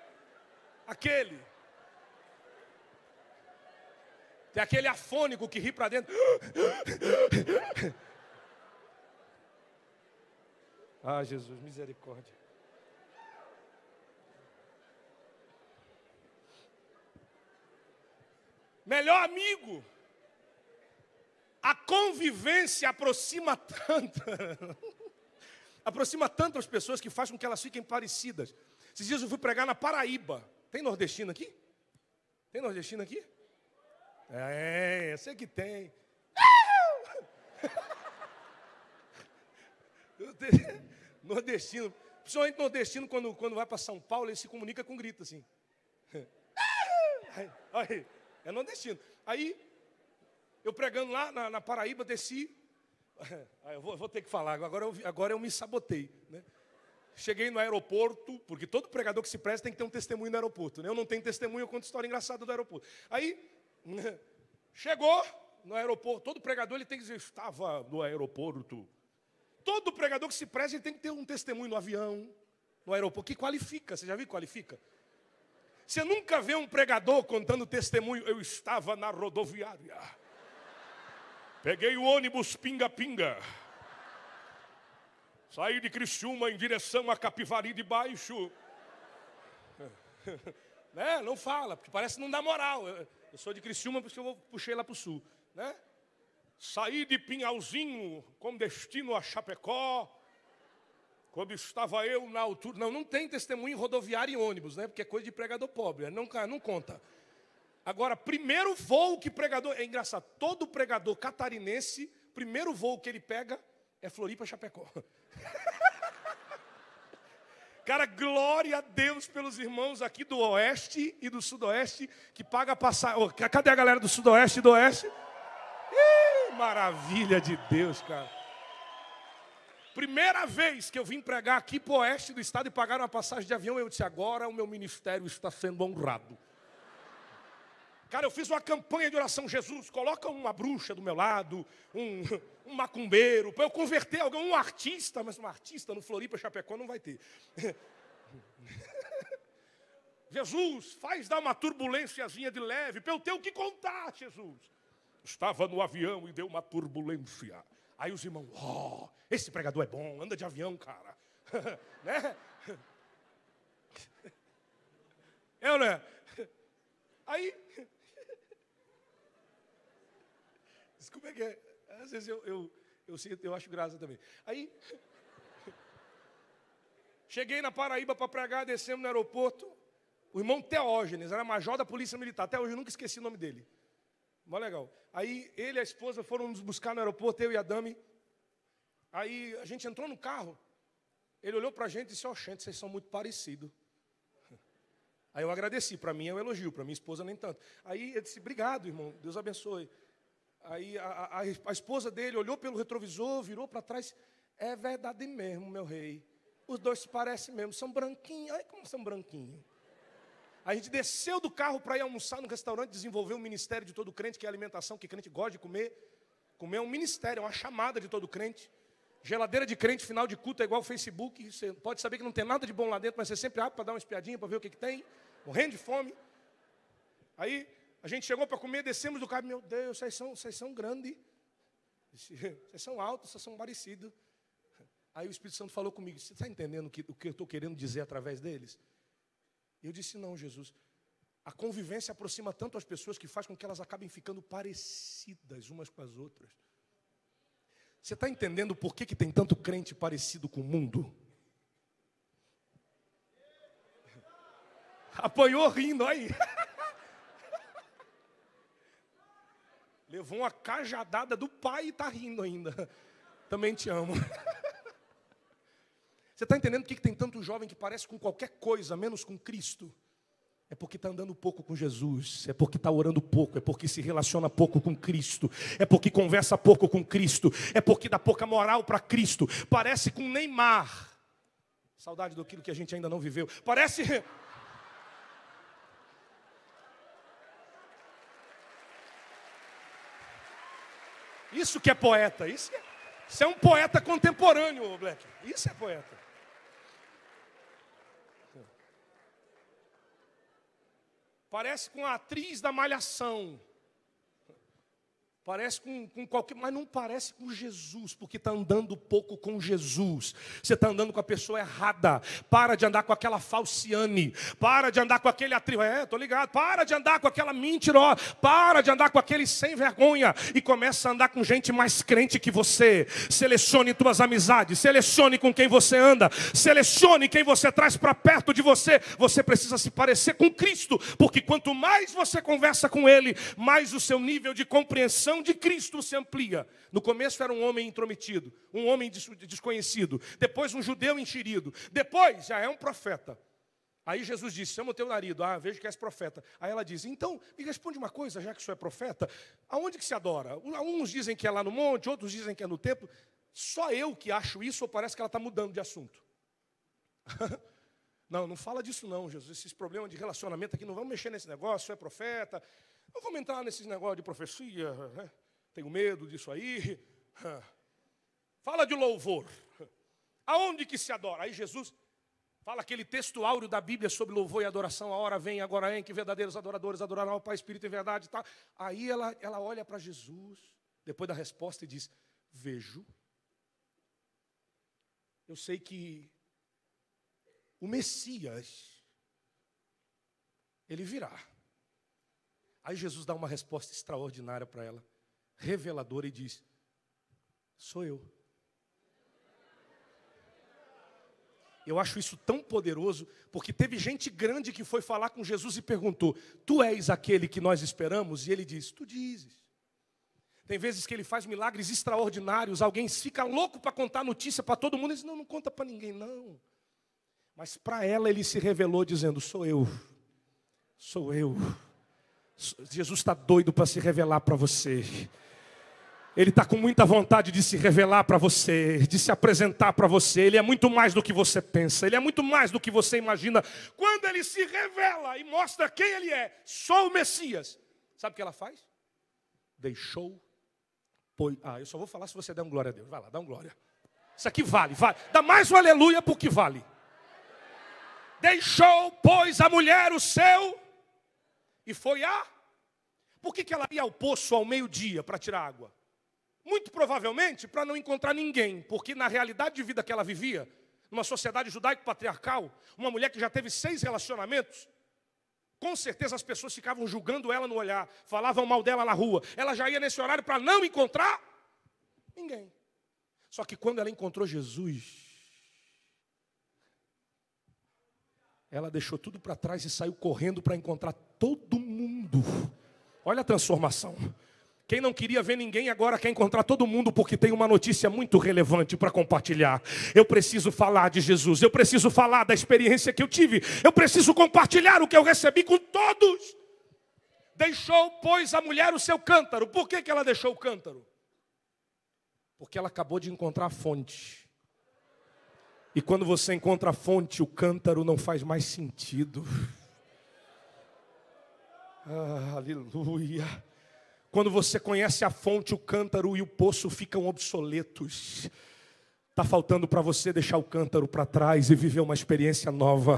Aquele. Tem aquele afônico que ri para dentro. Ah, Jesus, misericórdia. Melhor amigo. A convivência aproxima tanto. aproxima tanto as pessoas que faz com que elas fiquem parecidas. Esses dias eu fui pregar na Paraíba. Tem nordestino aqui? Tem nordestino aqui? É, eu sei que tem. nordestino, principalmente nordestino, quando, quando vai para São Paulo, ele se comunica com grito assim. Aí, é nordestino. Aí, eu pregando lá na, na Paraíba, desci. Eu vou, vou, ter que falar, agora eu, agora eu me sabotei. Né? Cheguei no aeroporto, porque todo pregador que se presta tem que ter um testemunho no aeroporto. Né? Eu não tenho testemunho, eu conto história engraçada do aeroporto. Aí, chegou no aeroporto, todo pregador ele tem que dizer, estava no aeroporto Todo pregador que se preze ele tem que ter um testemunho no avião, no aeroporto, que qualifica. Você já viu que qualifica? Você nunca vê um pregador contando testemunho. Eu estava na rodoviária. Peguei o ônibus pinga-pinga. Saí de Criciúma em direção a Capivari de Baixo. né? Não fala, porque parece que não dá moral. Eu sou de Criciúma, porque eu puxei lá para o sul. Né? Saí de Pinhalzinho com destino a Chapecó. Quando estava eu na altura. Não, não tem testemunho rodoviário em ônibus, né? Porque é coisa de pregador pobre. Né? Não, não conta. Agora, primeiro voo que pregador. É engraçado, todo pregador catarinense, primeiro voo que ele pega é Floripa Chapecó. Cara, glória a Deus pelos irmãos aqui do Oeste e do Sudoeste que paga passar. Cadê a galera do Sudoeste e do Oeste? maravilha de Deus, cara. Primeira vez que eu vim pregar aqui para o oeste do estado e pagaram uma passagem de avião, eu disse: agora o meu ministério está sendo honrado. Cara, eu fiz uma campanha de oração, Jesus, coloca uma bruxa do meu lado, um, um macumbeiro, para eu converter alguém, um artista, mas um artista no Floripa Chapecó não vai ter. Jesus, faz dar uma turbulênciazinha de leve, para eu ter o que contar, Jesus estava no avião e deu uma turbulência. Aí os irmãos, oh, esse pregador é bom, anda de avião, cara. né? É ou não Como é que é? Às vezes eu, eu, eu, sinto, eu acho graça também. Aí. Cheguei na Paraíba para pregar, descemos no aeroporto. O irmão Teógenes, era major da Polícia Militar. Até hoje eu nunca esqueci o nome dele. Mó legal. Aí ele e a esposa foram nos buscar no aeroporto, eu e a Dami. Aí a gente entrou no carro. Ele olhou para a gente e disse: Ó, oh, vocês são muito parecidos. Aí eu agradeci. Para mim é um elogio, para minha esposa nem tanto. Aí ele disse: Obrigado, irmão. Deus abençoe. Aí a, a, a esposa dele olhou pelo retrovisor, virou para trás. É verdade mesmo, meu rei. Os dois se parecem mesmo, são branquinhos. Olha como são branquinhos. A gente desceu do carro para ir almoçar no restaurante, desenvolver um ministério de todo crente, que é alimentação, que crente gosta de comer. Comer é um ministério, é uma chamada de todo crente. Geladeira de crente, final de culto é igual ao Facebook. Você pode saber que não tem nada de bom lá dentro, mas você sempre abre para dar uma espiadinha, para ver o que, que tem. Morrendo de fome. Aí a gente chegou para comer, descemos do carro. Meu Deus, vocês são, vocês são grandes. Vocês são altos, vocês são parecidos. Aí o Espírito Santo falou comigo: Você está entendendo o que, eu estou querendo dizer através deles? Eu disse: não, Jesus. A convivência aproxima tanto as pessoas que faz com que elas acabem ficando parecidas umas com as outras. Você está entendendo por que, que tem tanto crente parecido com o mundo? Apanhou rindo aí. Levou uma cajadada do pai e está rindo ainda. Também te amo. Você está entendendo por que tem tanto jovem que parece com qualquer coisa, menos com Cristo? É porque está andando pouco com Jesus, é porque está orando pouco, é porque se relaciona pouco com Cristo, é porque conversa pouco com Cristo, é porque dá pouca moral para Cristo. Parece com Neymar. Saudade daquilo que a gente ainda não viveu. Parece. Isso que é poeta, isso é, isso é um poeta contemporâneo, Black. Isso é poeta. Parece com a atriz da malhação. Parece com, com, qualquer, mas não parece com Jesus, porque está andando pouco com Jesus. Você está andando com a pessoa errada. Para de andar com aquela falciane. Para de andar com aquele atriz. É, tô ligado. Para de andar com aquela mentirosa. Para de andar com aquele sem vergonha. E começa a andar com gente mais crente que você. Selecione tuas amizades. Selecione com quem você anda. Selecione quem você traz para perto de você. Você precisa se parecer com Cristo. Porque quanto mais você conversa com Ele, mais o seu nível de compreensão de Cristo se amplia. No começo era um homem intrometido, um homem desconhecido, depois um judeu enxerido, depois já é um profeta. Aí Jesus disse: Chama o teu marido, ah, vejo que és profeta. Aí ela diz: Então, me responde uma coisa, já que sou é profeta, aonde que se adora? Uns dizem que é lá no monte, outros dizem que é no templo. Só eu que acho isso, ou parece que ela está mudando de assunto? não, não fala disso não, Jesus. Esses problemas de relacionamento aqui, não vamos mexer nesse negócio, é profeta. Não vamos entrar nesses negócios de profecia, né? tenho medo disso aí. Fala de louvor. Aonde que se adora? Aí Jesus fala aquele texto áureo da Bíblia sobre louvor e adoração. A hora vem, agora é, que verdadeiros adoradores adorarão ao Pai, Espírito e verdade. Tá. Aí ela, ela olha para Jesus, depois da resposta, e diz: Vejo. Eu sei que o Messias, ele virá. Aí Jesus dá uma resposta extraordinária para ela, reveladora, e diz: Sou eu. Eu acho isso tão poderoso, porque teve gente grande que foi falar com Jesus e perguntou: Tu és aquele que nós esperamos? E ele diz: Tu dizes. Tem vezes que ele faz milagres extraordinários, alguém fica louco para contar notícia para todo mundo e diz: Não, não conta para ninguém, não. Mas para ela ele se revelou dizendo: Sou eu, sou eu. Jesus está doido para se revelar para você. Ele está com muita vontade de se revelar para você, de se apresentar para você. Ele é muito mais do que você pensa, ele é muito mais do que você imagina. Quando ele se revela e mostra quem ele é, sou o Messias. Sabe o que ela faz? Deixou. Pois, ah, eu só vou falar se você der um glória a Deus. Vai lá, dá um glória. Isso aqui vale, vale. Dá mais um aleluia porque vale. Deixou, pois, a mulher o seu e foi a. Por que, que ela ia ao poço ao meio-dia para tirar água? Muito provavelmente para não encontrar ninguém, porque na realidade de vida que ela vivia, numa sociedade judaico-patriarcal, uma mulher que já teve seis relacionamentos, com certeza as pessoas ficavam julgando ela no olhar, falavam mal dela na rua. Ela já ia nesse horário para não encontrar ninguém. Só que quando ela encontrou Jesus, ela deixou tudo para trás e saiu correndo para encontrar todo mundo. Olha a transformação. Quem não queria ver ninguém agora quer encontrar todo mundo porque tem uma notícia muito relevante para compartilhar. Eu preciso falar de Jesus, eu preciso falar da experiência que eu tive, eu preciso compartilhar o que eu recebi com todos. Deixou, pois, a mulher o seu cântaro. Por que, que ela deixou o cântaro? Porque ela acabou de encontrar a fonte. E quando você encontra a fonte, o cântaro não faz mais sentido. Ah, aleluia. Quando você conhece a fonte, o cântaro e o poço ficam obsoletos. Está faltando para você deixar o cântaro para trás e viver uma experiência nova.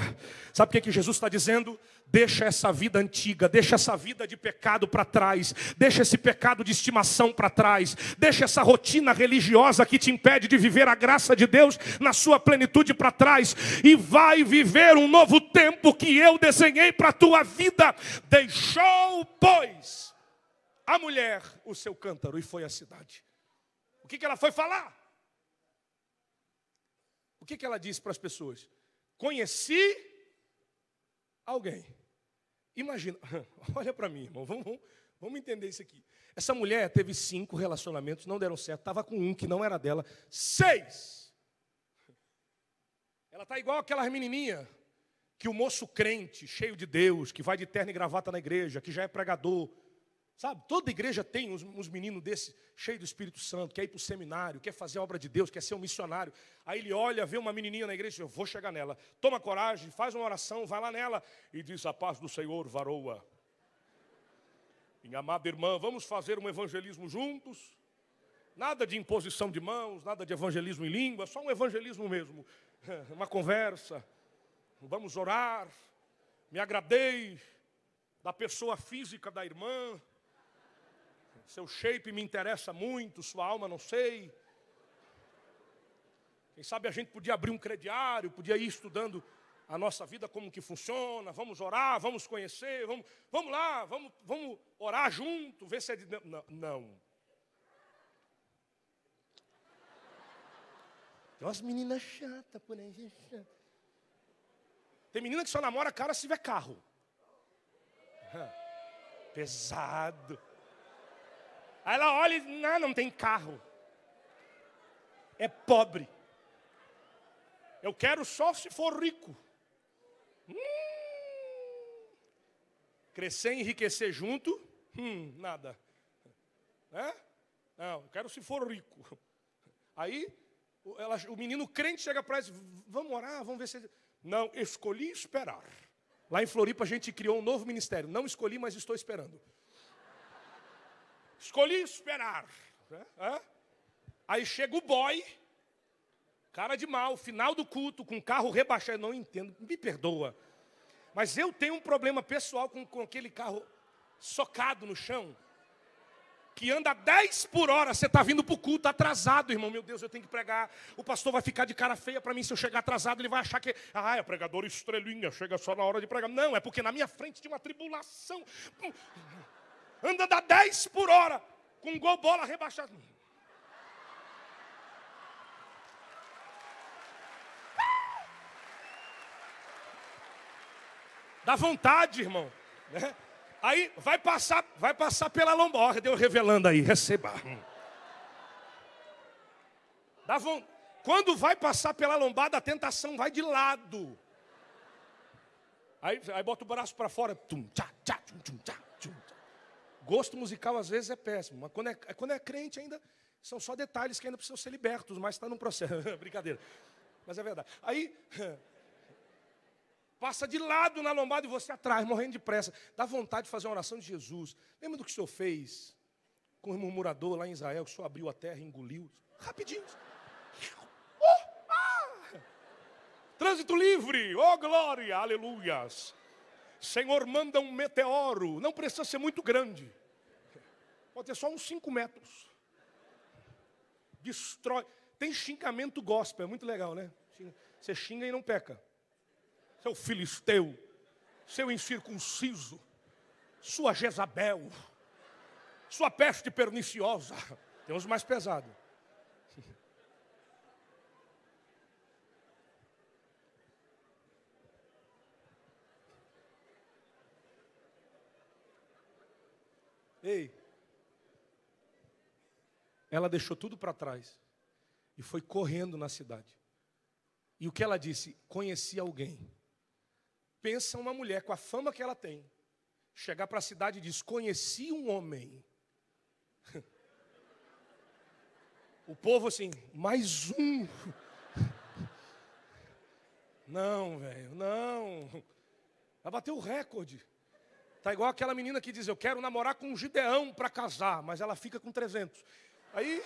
Sabe o que, é que Jesus está dizendo? Deixa essa vida antiga, deixa essa vida de pecado para trás, deixa esse pecado de estimação para trás, deixa essa rotina religiosa que te impede de viver a graça de Deus na sua plenitude para trás e vai viver um novo tempo que eu desenhei para a tua vida. Deixou, pois, a mulher o seu cântaro e foi à cidade. O que, que ela foi falar? O que, que ela disse para as pessoas? Conheci alguém. Imagina, olha para mim, irmão, vamos, vamos entender isso aqui. Essa mulher teve cinco relacionamentos, não deram certo, estava com um que não era dela, seis. Ela está igual aquela menininha que o moço crente, cheio de Deus, que vai de terno e gravata na igreja, que já é pregador, sabe? Toda igreja tem uns, uns meninos desse, cheio do Espírito Santo, quer ir para o seminário, quer fazer a obra de Deus, quer ser um missionário. Aí ele olha, vê uma menininha na igreja e diz, eu vou chegar nela. Toma coragem, faz uma oração, vai lá nela e diz, a paz do Senhor varoa. Minha amada irmã, vamos fazer um evangelismo juntos? Nada de imposição de mãos, nada de evangelismo em língua, só um evangelismo mesmo. Uma conversa. Vamos orar. Me agradei da pessoa física da irmã. Seu shape me interessa muito, sua alma não sei. Quem sabe a gente podia abrir um crediário, podia ir estudando a nossa vida como que funciona, vamos orar, vamos conhecer, vamos, vamos lá, vamos, vamos orar junto, ver se é de não, não. Tem umas meninas chatas por aí. Tem menina que só namora cara se tiver carro. Pesado. Aí ela olha e não, não tem carro. É pobre. Eu quero só se for rico. Hum. Crescer e enriquecer junto? Hum, nada. É? Não, eu quero se for rico. Aí ela, o menino crente chega para ela vamos orar, vamos ver se. Não, escolhi esperar. Lá em Floripa a gente criou um novo ministério. Não escolhi, mas estou esperando. Escolhi esperar. É? Aí chega o boy, cara de mal, final do culto, com carro rebaixado. Não entendo, me perdoa. Mas eu tenho um problema pessoal com, com aquele carro socado no chão que anda 10 por hora, você está vindo para o culto atrasado, irmão. Meu Deus, eu tenho que pregar. O pastor vai ficar de cara feia para mim se eu chegar atrasado. Ele vai achar que, ah, é pregador estrelinha, chega só na hora de pregar. Não, é porque na minha frente tinha uma tribulação. Anda da 10 por hora, com gol bola rebaixado. Dá vontade, irmão. Né? Aí vai passar, vai passar pela lomborda, eu revelando aí, receba. Dá Quando vai passar pela lombada, a tentação vai de lado. Aí, aí bota o braço para fora. Tum, tchá, tchá, tchá, tchá. Gosto musical às vezes é péssimo, mas quando é, quando é crente ainda são só detalhes que ainda precisam ser libertos, mas está num processo. Brincadeira. Mas é verdade. Aí passa de lado na lombada e você atrás, morrendo de pressa. Dá vontade de fazer uma oração de Jesus. Lembra do que o Senhor fez com o murmurador lá em Israel, que o Senhor abriu a terra e engoliu? Rapidinho. Oh, ah! Trânsito livre, oh glória, aleluias. Senhor, manda um meteoro, não precisa ser muito grande, pode ter só uns 5 metros. Destrói. Tem xingamento gospel, é muito legal, né? Você xinga e não peca seu filisteu, seu incircunciso, sua Jezabel, sua peste perniciosa. Tem uns mais pesados. Ei, ela deixou tudo para trás e foi correndo na cidade. E o que ela disse? Conheci alguém Pensa uma mulher com a fama que ela tem, chegar para a cidade e diz: Conheci um homem. O povo assim, mais um. Não, velho, não. Vai bater o recorde. Tá igual aquela menina que diz: Eu quero namorar com um Gideão para casar, mas ela fica com 300. Aí.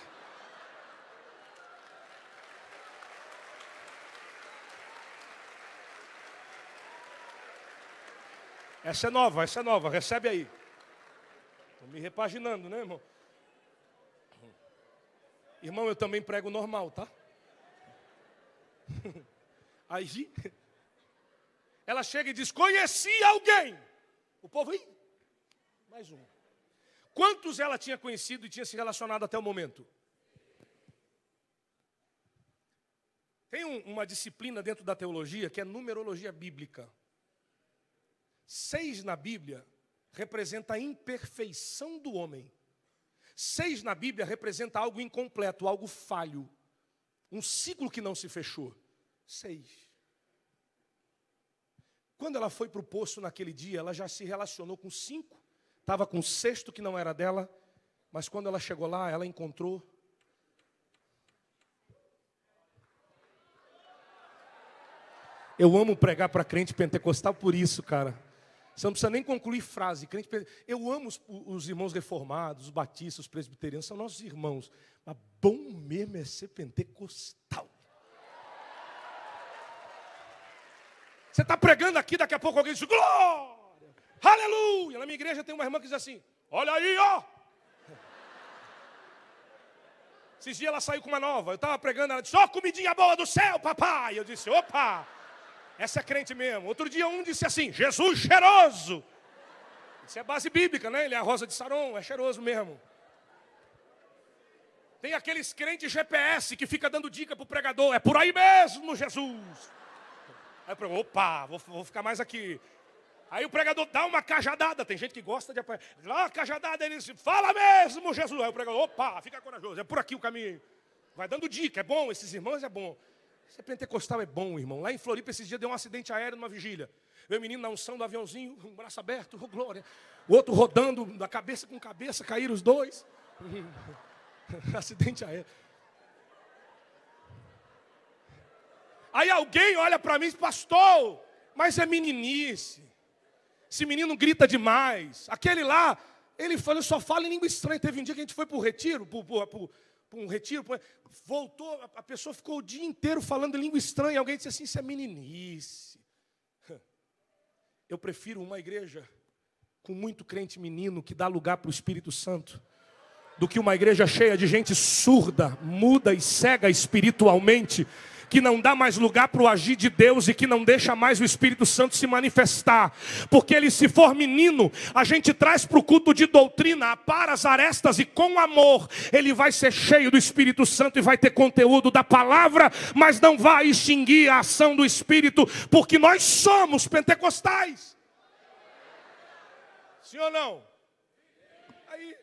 Essa é nova, essa é nova, recebe aí. Estou me repaginando, né, irmão? Irmão, eu também prego normal, tá? Aí, ela chega e diz: Conheci alguém. O povo, aí, mais um. Quantos ela tinha conhecido e tinha se relacionado até o momento? Tem um, uma disciplina dentro da teologia que é numerologia bíblica. Seis na Bíblia representa a imperfeição do homem. Seis na Bíblia representa algo incompleto, algo falho. Um ciclo que não se fechou. Seis. Quando ela foi para o poço naquele dia, ela já se relacionou com cinco, estava com o sexto que não era dela, mas quando ela chegou lá, ela encontrou. Eu amo pregar para crente pentecostal por isso, cara. Você não precisa nem concluir frase. Crente, eu amo os, os, irmãos reformados, os batistas, os presbiterianos, são nossos irmãos. Mas bom mesmo é ser pentecostal. Você está pregando aqui, daqui a pouco alguém diz, glória, aleluia. Na minha igreja tem uma irmã que diz assim, olha aí, ó. Esses dias ela saiu com uma nova, eu estava pregando, ela disse, ó, oh, comidinha boa do céu, papai. Eu disse, opa. Essa é crente mesmo. Outro dia um disse assim: Jesus cheiroso. Isso é base bíblica, né? Ele é a rosa de Saron, é cheiroso mesmo. Tem aqueles crentes GPS que fica dando dica para o pregador: é por aí mesmo, Jesus. Aí eu prego, opa, vou, vou, ficar mais aqui. Aí o pregador dá uma cajadada, tem gente que gosta de apanhar. Dá uma cajadada, ele fala mesmo, Jesus. Aí o pregador, opa, fica corajoso, é por aqui o caminho. Vai dando dica, é bom, esses irmãos é bom. Ser pentecostal é bom, irmão. Lá em Floripa, esses dias deu um acidente aéreo numa vigília. Meu menino na unção do aviãozinho, um braço aberto, oh, glória. O outro rodando da cabeça com cabeça, caíram os dois. acidente aéreo. Aí alguém olha para mim e diz, pastor, mas é meninice. Esse menino grita demais. Aquele lá, ele falou, só fala em língua estranha. Teve um dia que a gente foi para o retiro, para um retiro, voltou, a pessoa ficou o dia inteiro falando língua estranha. Alguém disse assim: Isso é meninice. Eu prefiro uma igreja com muito crente menino que dá lugar para o Espírito Santo do que uma igreja cheia de gente surda, muda e cega espiritualmente que não dá mais lugar para o agir de Deus e que não deixa mais o Espírito Santo se manifestar. Porque ele, se for menino, a gente traz para o culto de doutrina, para as arestas e com amor, ele vai ser cheio do Espírito Santo e vai ter conteúdo da palavra, mas não vai extinguir a ação do Espírito, porque nós somos pentecostais. Sim ou não? Aí,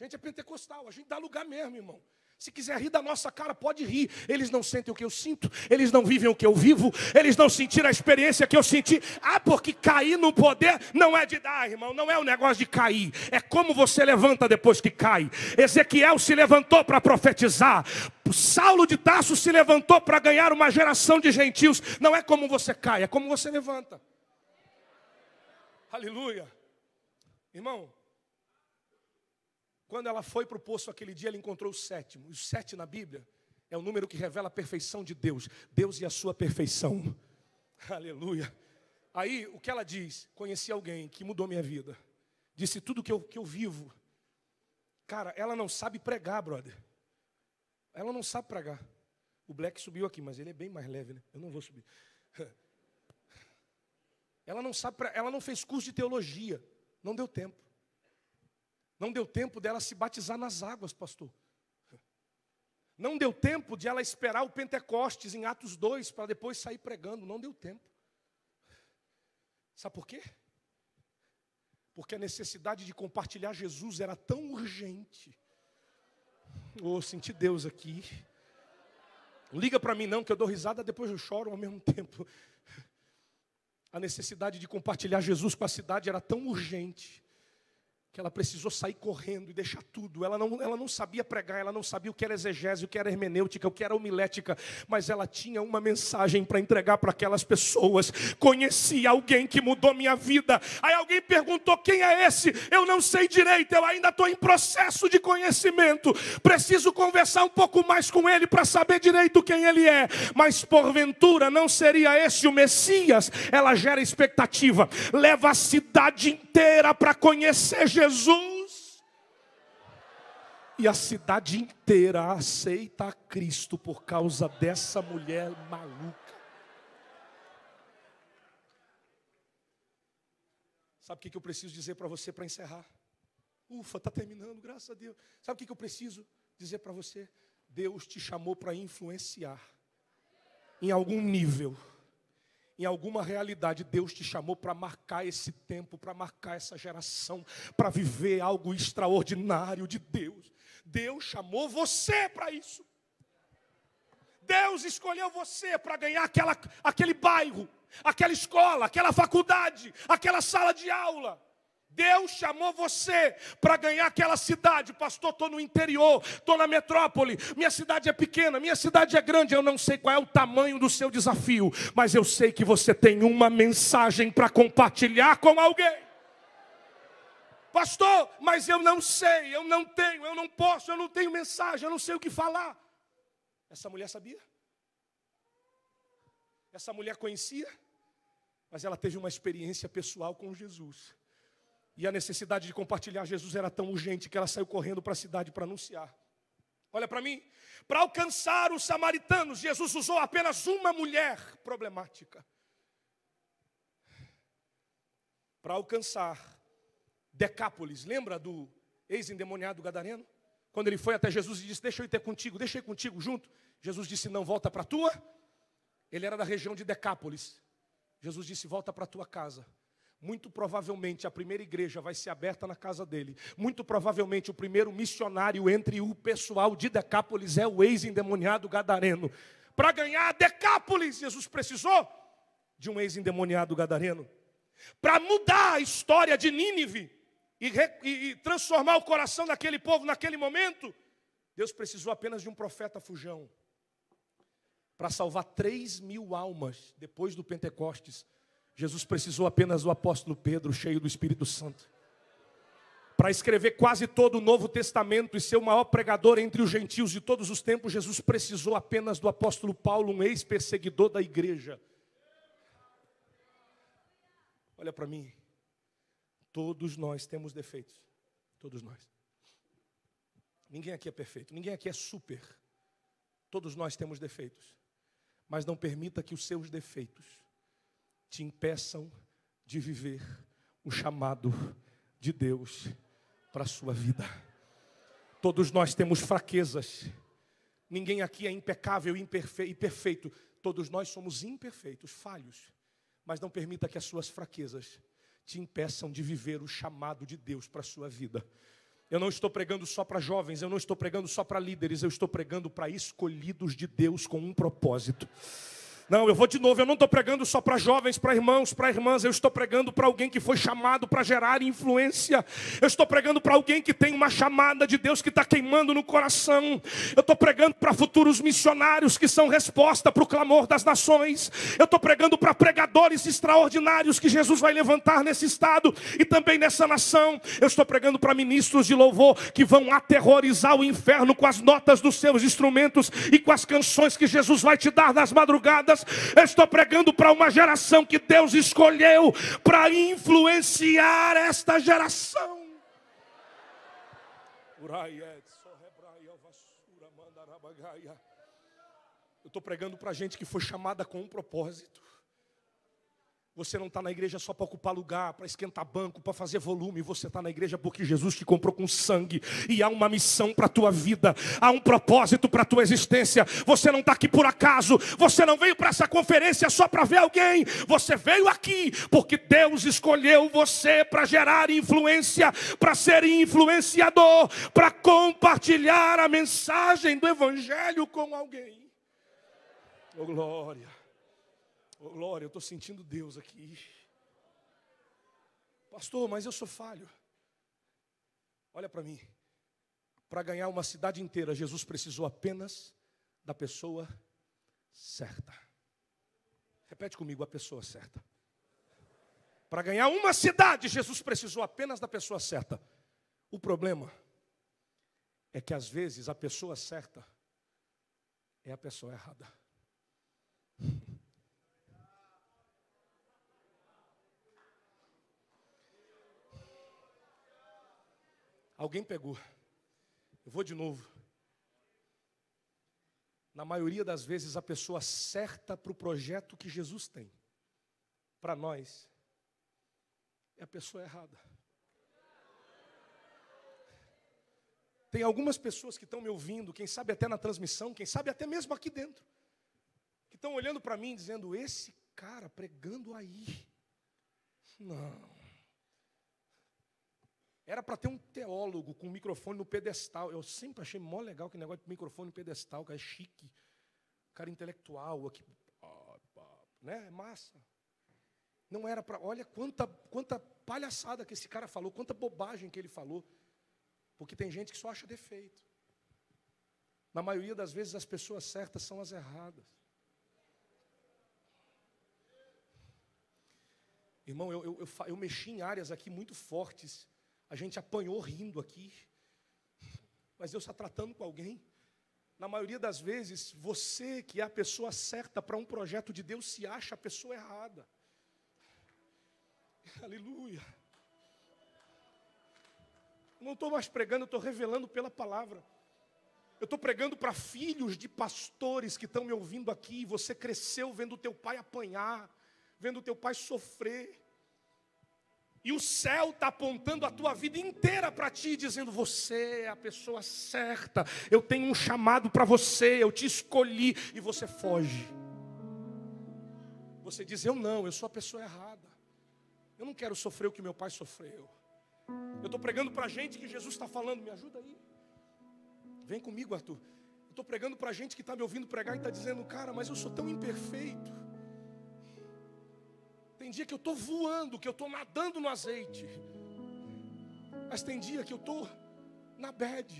a gente é pentecostal, a gente dá lugar mesmo, irmão. Se quiser rir da nossa cara, pode rir. Eles não sentem o que eu sinto, eles não vivem o que eu vivo, eles não sentiram a experiência que eu senti. Ah, porque cair no poder não é de dar, irmão, não é o negócio de cair, é como você levanta depois que cai. Ezequiel se levantou para profetizar, Saulo de Tarso se levantou para ganhar uma geração de gentios. Não é como você cai, é como você levanta. Aleluia. Irmão, quando ela foi para o poço aquele dia, ela encontrou o sétimo. O sete na Bíblia é o número que revela a perfeição de Deus. Deus e a sua perfeição. Aleluia. Aí, o que ela diz? Conheci alguém que mudou minha vida. Disse tudo que eu, que eu vivo. Cara, ela não sabe pregar, brother. Ela não sabe pregar. O Black subiu aqui, mas ele é bem mais leve, né? Eu não vou subir. Ela não sabe, ela não fez curso de teologia. Não deu tempo. Não deu tempo dela se batizar nas águas, pastor. Não deu tempo de ela esperar o Pentecostes em Atos 2 para depois sair pregando. Não deu tempo. Sabe por quê? Porque a necessidade de compartilhar Jesus era tão urgente. Oh, senti Deus aqui. Liga para mim não, que eu dou risada, depois eu choro ao mesmo tempo. A necessidade de compartilhar Jesus com a cidade era tão urgente que ela precisou sair correndo e deixar tudo. Ela não, ela não sabia pregar, ela não sabia o que era exegese, o que era hermenêutica, o que era homilética, mas ela tinha uma mensagem para entregar para aquelas pessoas. Conheci alguém que mudou minha vida. Aí alguém perguntou: quem é esse? Eu não sei direito, eu ainda estou em processo de conhecimento. Preciso conversar um pouco mais com ele para saber direito quem ele é. Mas porventura não seria esse o Messias? Ela gera expectativa, leva a cidade inteira para conhecer Jesus Jesus. E a cidade inteira aceita a Cristo por causa dessa mulher maluca. Sabe o que eu preciso dizer para você para encerrar? Ufa, está terminando, graças a Deus. Sabe o que eu preciso dizer para você? Deus te chamou para influenciar em algum nível em alguma realidade, Deus te chamou para marcar esse tempo, para marcar essa geração, para viver algo extraordinário de Deus. Deus chamou você para isso. Deus escolheu você para ganhar aquela, aquele bairro. aquela escola, aquela faculdade, aquela sala de aula. Deus chamou você para ganhar aquela cidade. Pastor, estou no interior, estou na metrópole. Minha cidade é pequena, minha cidade é grande. Eu não sei qual é o tamanho do seu desafio, mas eu sei que você tem uma mensagem para compartilhar com alguém. Pastor, mas eu não sei, eu não tenho, eu não posso, eu não tenho mensagem, eu não sei o que falar. Essa mulher sabia? Essa mulher conhecia? Mas ela teve uma experiência pessoal com Jesus. E a necessidade de compartilhar Jesus era tão urgente que ela saiu correndo para a cidade para anunciar. Olha para mim, para alcançar os samaritanos, Jesus usou apenas uma mulher problemática. Para alcançar Decápolis, lembra do ex-endemoniado gadareno? Quando ele foi até Jesus e disse: Deixa eu ir ter contigo, deixa eu ir contigo junto. Jesus disse: Não, volta para a tua. Ele era da região de Decápolis. Jesus disse: Volta para a tua casa. Muito provavelmente a primeira igreja vai ser aberta na casa dele. Muito provavelmente o primeiro missionário entre o pessoal de Decápolis é o ex-endemoniado gadareno. Para ganhar Decápolis, Jesus precisou de um ex-endemoniado gadareno. Para mudar a história de Nínive e, e, e transformar o coração daquele povo naquele momento, Deus precisou apenas de um profeta fujão. Para salvar três mil almas depois do Pentecostes Jesus precisou apenas do apóstolo Pedro, cheio do Espírito Santo, para escrever quase todo o Novo Testamento e ser o maior pregador entre os gentios de todos os tempos. Jesus precisou apenas do apóstolo Paulo, um ex-perseguidor da igreja. Olha para mim, todos nós temos defeitos, todos nós. Ninguém aqui é perfeito, ninguém aqui é super. Todos nós temos defeitos, mas não permita que os seus defeitos te impeçam de viver o chamado de Deus para a sua vida. Todos nós temos fraquezas. Ninguém aqui é impecável e perfeito. Todos nós somos imperfeitos, falhos. Mas não permita que as suas fraquezas te impeçam de viver o chamado de Deus para a sua vida. Eu não estou pregando só para jovens, eu não estou pregando só para líderes, eu estou pregando para escolhidos de Deus com um propósito. Não, eu vou de novo, eu não estou pregando só para jovens, para irmãos, para irmãs, eu estou pregando para alguém que foi chamado para gerar influência. Eu estou pregando para alguém que tem uma chamada de Deus que está queimando no coração. Eu estou pregando para futuros missionários que são resposta para o clamor das nações. Eu estou pregando para pregadores extraordinários que Jesus vai levantar nesse estado e também nessa nação. Eu estou pregando para ministros de louvor que vão aterrorizar o inferno com as notas dos seus instrumentos e com as canções que Jesus vai te dar nas madrugadas. Eu estou pregando para uma geração que Deus escolheu para influenciar esta geração. Eu estou pregando para gente que foi chamada com um propósito. Você não está na igreja só para ocupar lugar, para esquentar banco, para fazer volume. Você está na igreja porque Jesus te comprou com sangue. E há uma missão para a tua vida. Há um propósito para a tua existência. Você não está aqui por acaso. Você não veio para essa conferência só para ver alguém. Você veio aqui porque Deus escolheu você para gerar influência, para ser influenciador, para compartilhar a mensagem do Evangelho com alguém. Oh, glória. Glória, eu estou sentindo Deus aqui. Pastor, mas eu sou falho. Olha para mim. Para ganhar uma cidade inteira, Jesus precisou apenas da pessoa certa. Repete comigo, a pessoa certa. Para ganhar uma cidade, Jesus precisou apenas da pessoa certa. O problema é que às vezes a pessoa certa é a pessoa errada. Alguém pegou. Eu vou de novo. Na maioria das vezes, a pessoa certa para o projeto que Jesus tem, para nós, é a pessoa errada. Tem algumas pessoas que estão me ouvindo, quem sabe até na transmissão, quem sabe até mesmo aqui dentro, que estão olhando para mim dizendo: esse cara pregando aí. Não. Era para ter um teólogo com um microfone no pedestal. Eu sempre achei mó legal que negócio de microfone no pedestal, que é chique. Cara intelectual, aqui, né? É massa. Não era para. Olha quanta, quanta palhaçada que esse cara falou, quanta bobagem que ele falou. Porque tem gente que só acha defeito. Na maioria das vezes, as pessoas certas são as erradas. Irmão, eu, eu, eu, eu mexi em áreas aqui muito fortes. A gente apanhou rindo aqui. Mas Deus está tratando com alguém. Na maioria das vezes, você que é a pessoa certa para um projeto de Deus se acha a pessoa errada. Aleluia. Não estou mais pregando, estou revelando pela palavra. Eu estou pregando para filhos de pastores que estão me ouvindo aqui. Você cresceu vendo o teu pai apanhar, vendo o teu pai sofrer. E o céu está apontando a tua vida inteira para ti, dizendo: Você é a pessoa certa, eu tenho um chamado para você, eu te escolhi, e você foge. Você diz: Eu não, eu sou a pessoa errada. Eu não quero sofrer o que meu pai sofreu. Eu estou pregando para gente que Jesus está falando, me ajuda aí. Vem comigo, Arthur. Estou pregando para gente que está me ouvindo pregar e está dizendo, cara, mas eu sou tão imperfeito. Tem dia que eu estou voando, que eu estou nadando no azeite. Mas tem dia que eu estou na bed.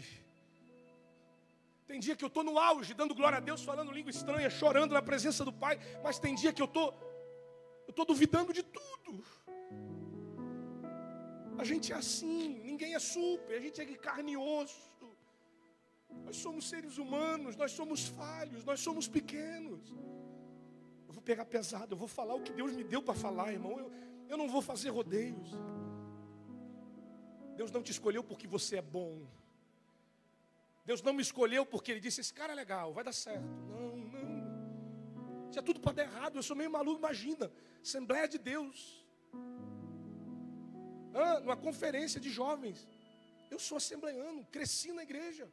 Tem dia que eu estou no auge, dando glória a Deus, falando língua estranha, chorando na presença do Pai. Mas tem dia que eu estou, eu estou duvidando de tudo. A gente é assim, ninguém é super, a gente é de carne e osso. Nós somos seres humanos, nós somos falhos, nós somos pequenos. Vou pegar pesado, eu vou falar o que Deus me deu para falar, irmão. Eu, eu não vou fazer rodeios. Deus não te escolheu porque você é bom. Deus não me escolheu porque Ele disse: Esse cara é legal, vai dar certo. Não, não. Tinha tudo para dar errado. Eu sou meio maluco, imagina. Assembleia de Deus ah, numa conferência de jovens. Eu sou assembleano, cresci na igreja.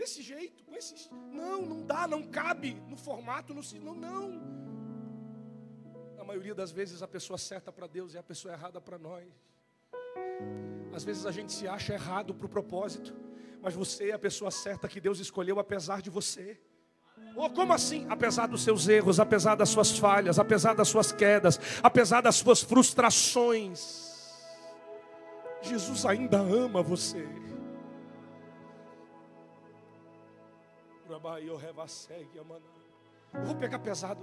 Desse jeito, com esses. Não, não dá, não cabe no formato, no não, não. Na maioria das vezes a pessoa certa para Deus é a pessoa errada para nós. Às vezes a gente se acha errado para o propósito, mas você é a pessoa certa que Deus escolheu apesar de você. Ou oh, como assim? Apesar dos seus erros, apesar das suas falhas, apesar das suas quedas, apesar das suas frustrações, Jesus ainda ama você. Eu vou pegar pesado.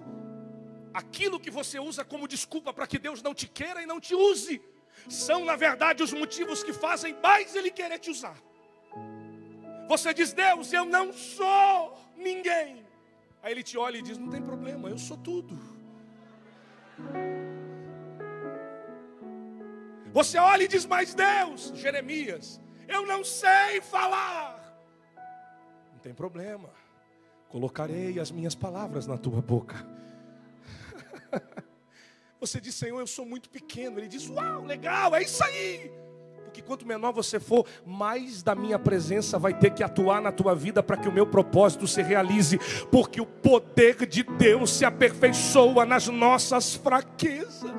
Aquilo que você usa como desculpa para que Deus não te queira e não te use, são na verdade os motivos que fazem mais Ele querer te usar. Você diz, Deus, eu não sou ninguém. Aí ele te olha e diz: Não tem problema, eu sou tudo. Você olha e diz: Mas Deus, Jeremias, eu não sei falar. Não tem problema, colocarei as minhas palavras na tua boca. Você diz: Senhor, eu sou muito pequeno. Ele diz: Uau, legal, é isso aí que quanto menor você for, mais da minha presença vai ter que atuar na tua vida para que o meu propósito se realize, porque o poder de Deus se aperfeiçoa nas nossas fraquezas.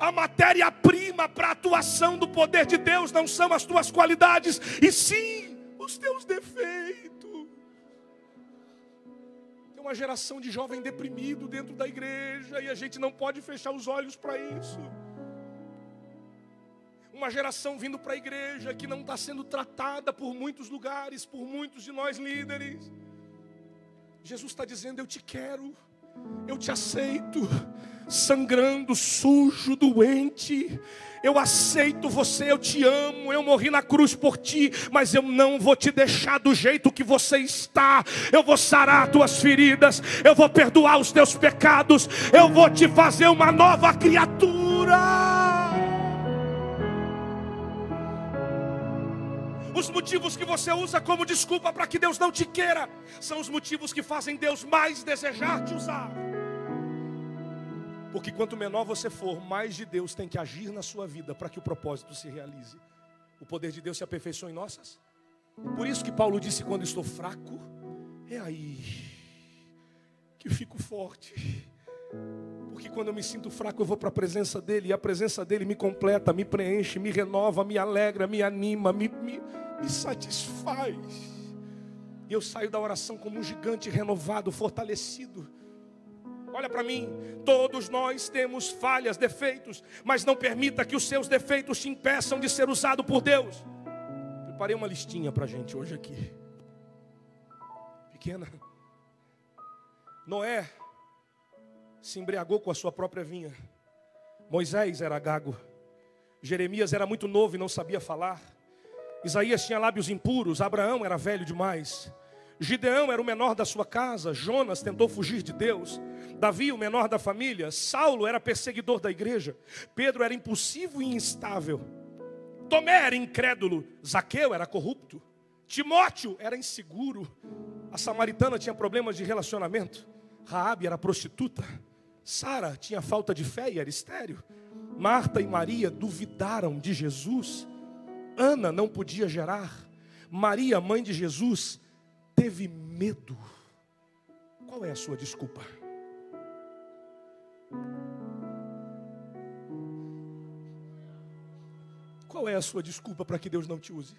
A matéria-prima para a atuação do poder de Deus não são as tuas qualidades, e sim os teus defeitos. Tem uma geração de jovem deprimido dentro da igreja e a gente não pode fechar os olhos para isso uma geração vindo para a igreja que não está sendo tratada por muitos lugares, por muitos de nós líderes. Jesus está dizendo: Eu te quero, eu te aceito, sangrando, sujo, doente. Eu aceito você, eu te amo, eu morri na cruz por ti, mas eu não vou te deixar do jeito que você está. Eu vou sarar tuas feridas, eu vou perdoar os teus pecados, eu vou te fazer uma nova criatura. Os motivos que você usa como desculpa para que Deus não te queira são os motivos que fazem Deus mais desejar te usar. Porque quanto menor você for, mais de Deus tem que agir na sua vida para que o propósito se realize. O poder de Deus se aperfeiçoa em nossas. Por isso que Paulo disse: quando estou fraco, é aí que fico forte. Porque quando eu me sinto fraco, eu vou para a presença dEle, e a presença dEle me completa, me preenche, me renova, me alegra, me anima, me, me, me satisfaz. E eu saio da oração como um gigante renovado, fortalecido. Olha para mim, todos nós temos falhas, defeitos, mas não permita que os seus defeitos te impeçam de ser usado por Deus. Preparei uma listinha para a gente hoje aqui. Pequena. Noé se embriagou com a sua própria vinha. Moisés era gago. Jeremias era muito novo e não sabia falar. Isaías tinha lábios impuros. Abraão era velho demais. Gideão era o menor da sua casa. Jonas tentou fugir de Deus. Davi, o menor da família. Saulo era perseguidor da igreja. Pedro era impulsivo e instável. Tomé era incrédulo. Zaqueu era corrupto. Timóteo era inseguro. A samaritana tinha problemas de relacionamento. Raabe era prostituta. Sara tinha falta de fé e era estéreo. Marta e Maria duvidaram de Jesus. Ana não podia gerar. Maria, mãe de Jesus, teve medo. Qual é a sua desculpa? Qual é a sua desculpa para que Deus não te use?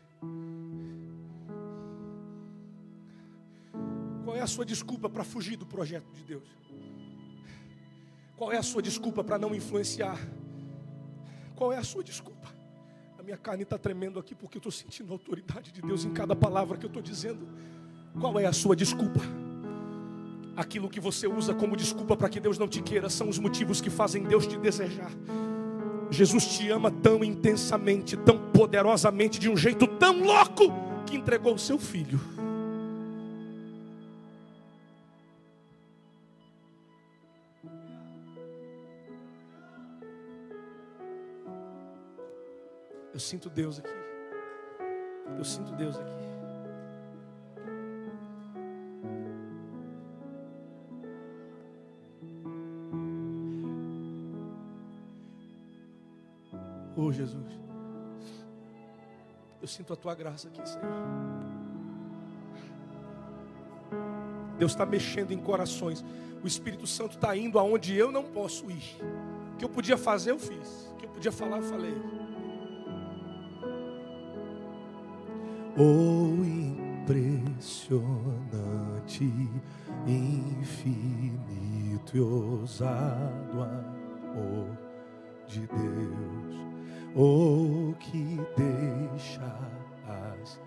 Qual é a sua desculpa para fugir do projeto de Deus? Qual é a sua desculpa para não influenciar? Qual é a sua desculpa? Minha carne está tremendo aqui porque eu estou sentindo a autoridade de Deus em cada palavra que eu estou dizendo. Qual é a sua desculpa? Aquilo que você usa como desculpa para que Deus não te queira são os motivos que fazem Deus te desejar. Jesus te ama tão intensamente, tão poderosamente, de um jeito tão louco, que entregou o seu filho. Eu sinto Deus aqui. Eu sinto Deus aqui. Oh Jesus, eu sinto a tua graça aqui, Senhor. Deus está mexendo em corações. O Espírito Santo está indo aonde eu não posso ir. O que eu podia fazer, eu fiz. O que eu podia falar, eu falei. Oh, impressionante, infinito e ousado amor de Deus, oh, que deixa as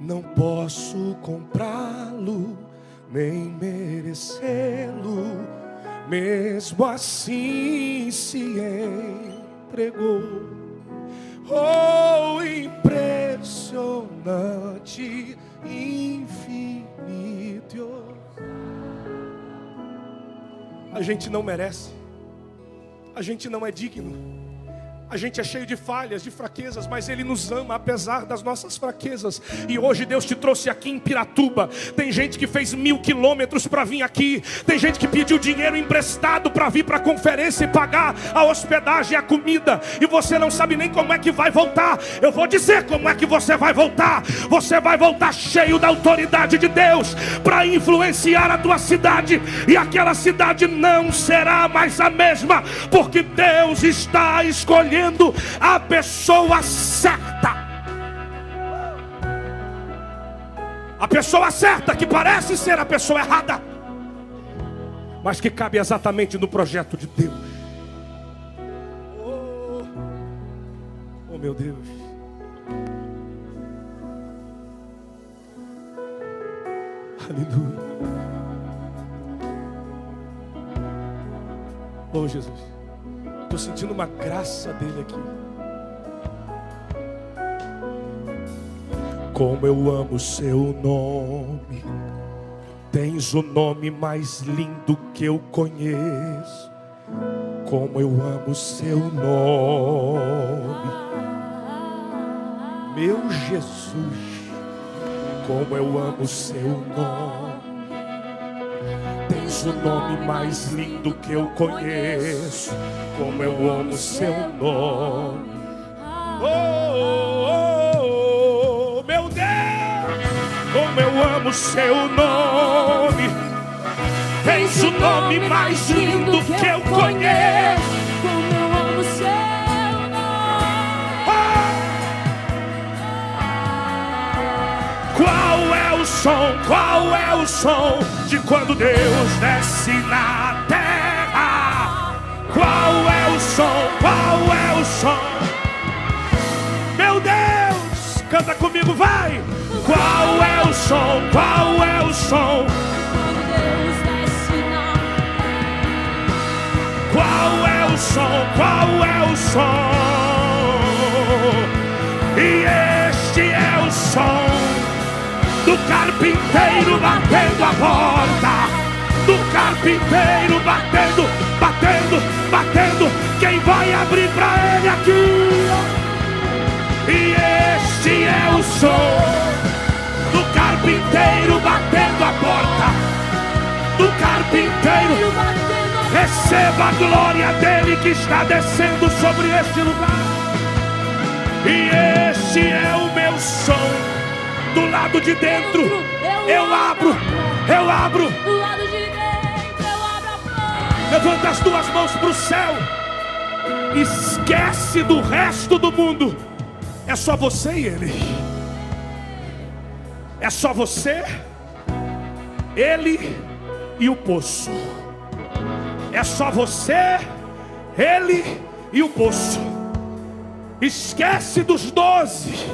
Não posso comprá-lo, nem merecê-lo mesmo assim se entregou. Oh, impressionante, infinito. A gente não merece, a gente não é digno. A gente é cheio de falhas, de fraquezas, mas Ele nos ama apesar das nossas fraquezas. E hoje Deus te trouxe aqui em Piratuba. Tem gente que fez mil quilômetros para vir aqui. Tem gente que pediu dinheiro emprestado para vir para a conferência e pagar a hospedagem e a comida. E você não sabe nem como é que vai voltar. Eu vou dizer como é que você vai voltar. Você vai voltar cheio da autoridade de Deus para influenciar a tua cidade. E aquela cidade não será mais a mesma, porque Deus está escolhendo escolhendo a pessoa certa. A pessoa certa que parece ser a pessoa errada, mas que cabe exatamente no projeto de Deus. Oh, oh meu Deus. Aleluia. Oh Jesus. Estou sentindo uma graça dele aqui. Como eu amo seu nome. Tens o nome mais lindo que eu conheço. Como eu amo seu nome. Meu Jesus, como eu amo seu nome o nome mais lindo que eu conheço. Como eu amo seu nome. Oh, oh, oh, meu Deus, como eu amo seu nome. Tens o nome mais lindo que eu conheço. Como eu amo seu nome. Qual é o som? Qual é o som de quando Deus desce na terra? Qual é o som? Qual é o som? Meu Deus, canta comigo, vai! Qual é o som? Qual é o som? Qual é o som? Qual é o som? E este é o som do carpinteiro batendo a porta. Do carpinteiro batendo, batendo, batendo. Quem vai abrir para ele aqui? E este é o som do carpinteiro batendo a porta. Do carpinteiro. Receba a glória dele que está descendo sobre este lugar. E este é o meu som. Do lado de dentro, eu abro, eu abro. Do lado de dentro eu abro a porta. Levanta as duas mãos para o céu. Esquece do resto do mundo. É só você e ele. É só você, ele e o poço. É só você, ele e o poço. Esquece dos doze.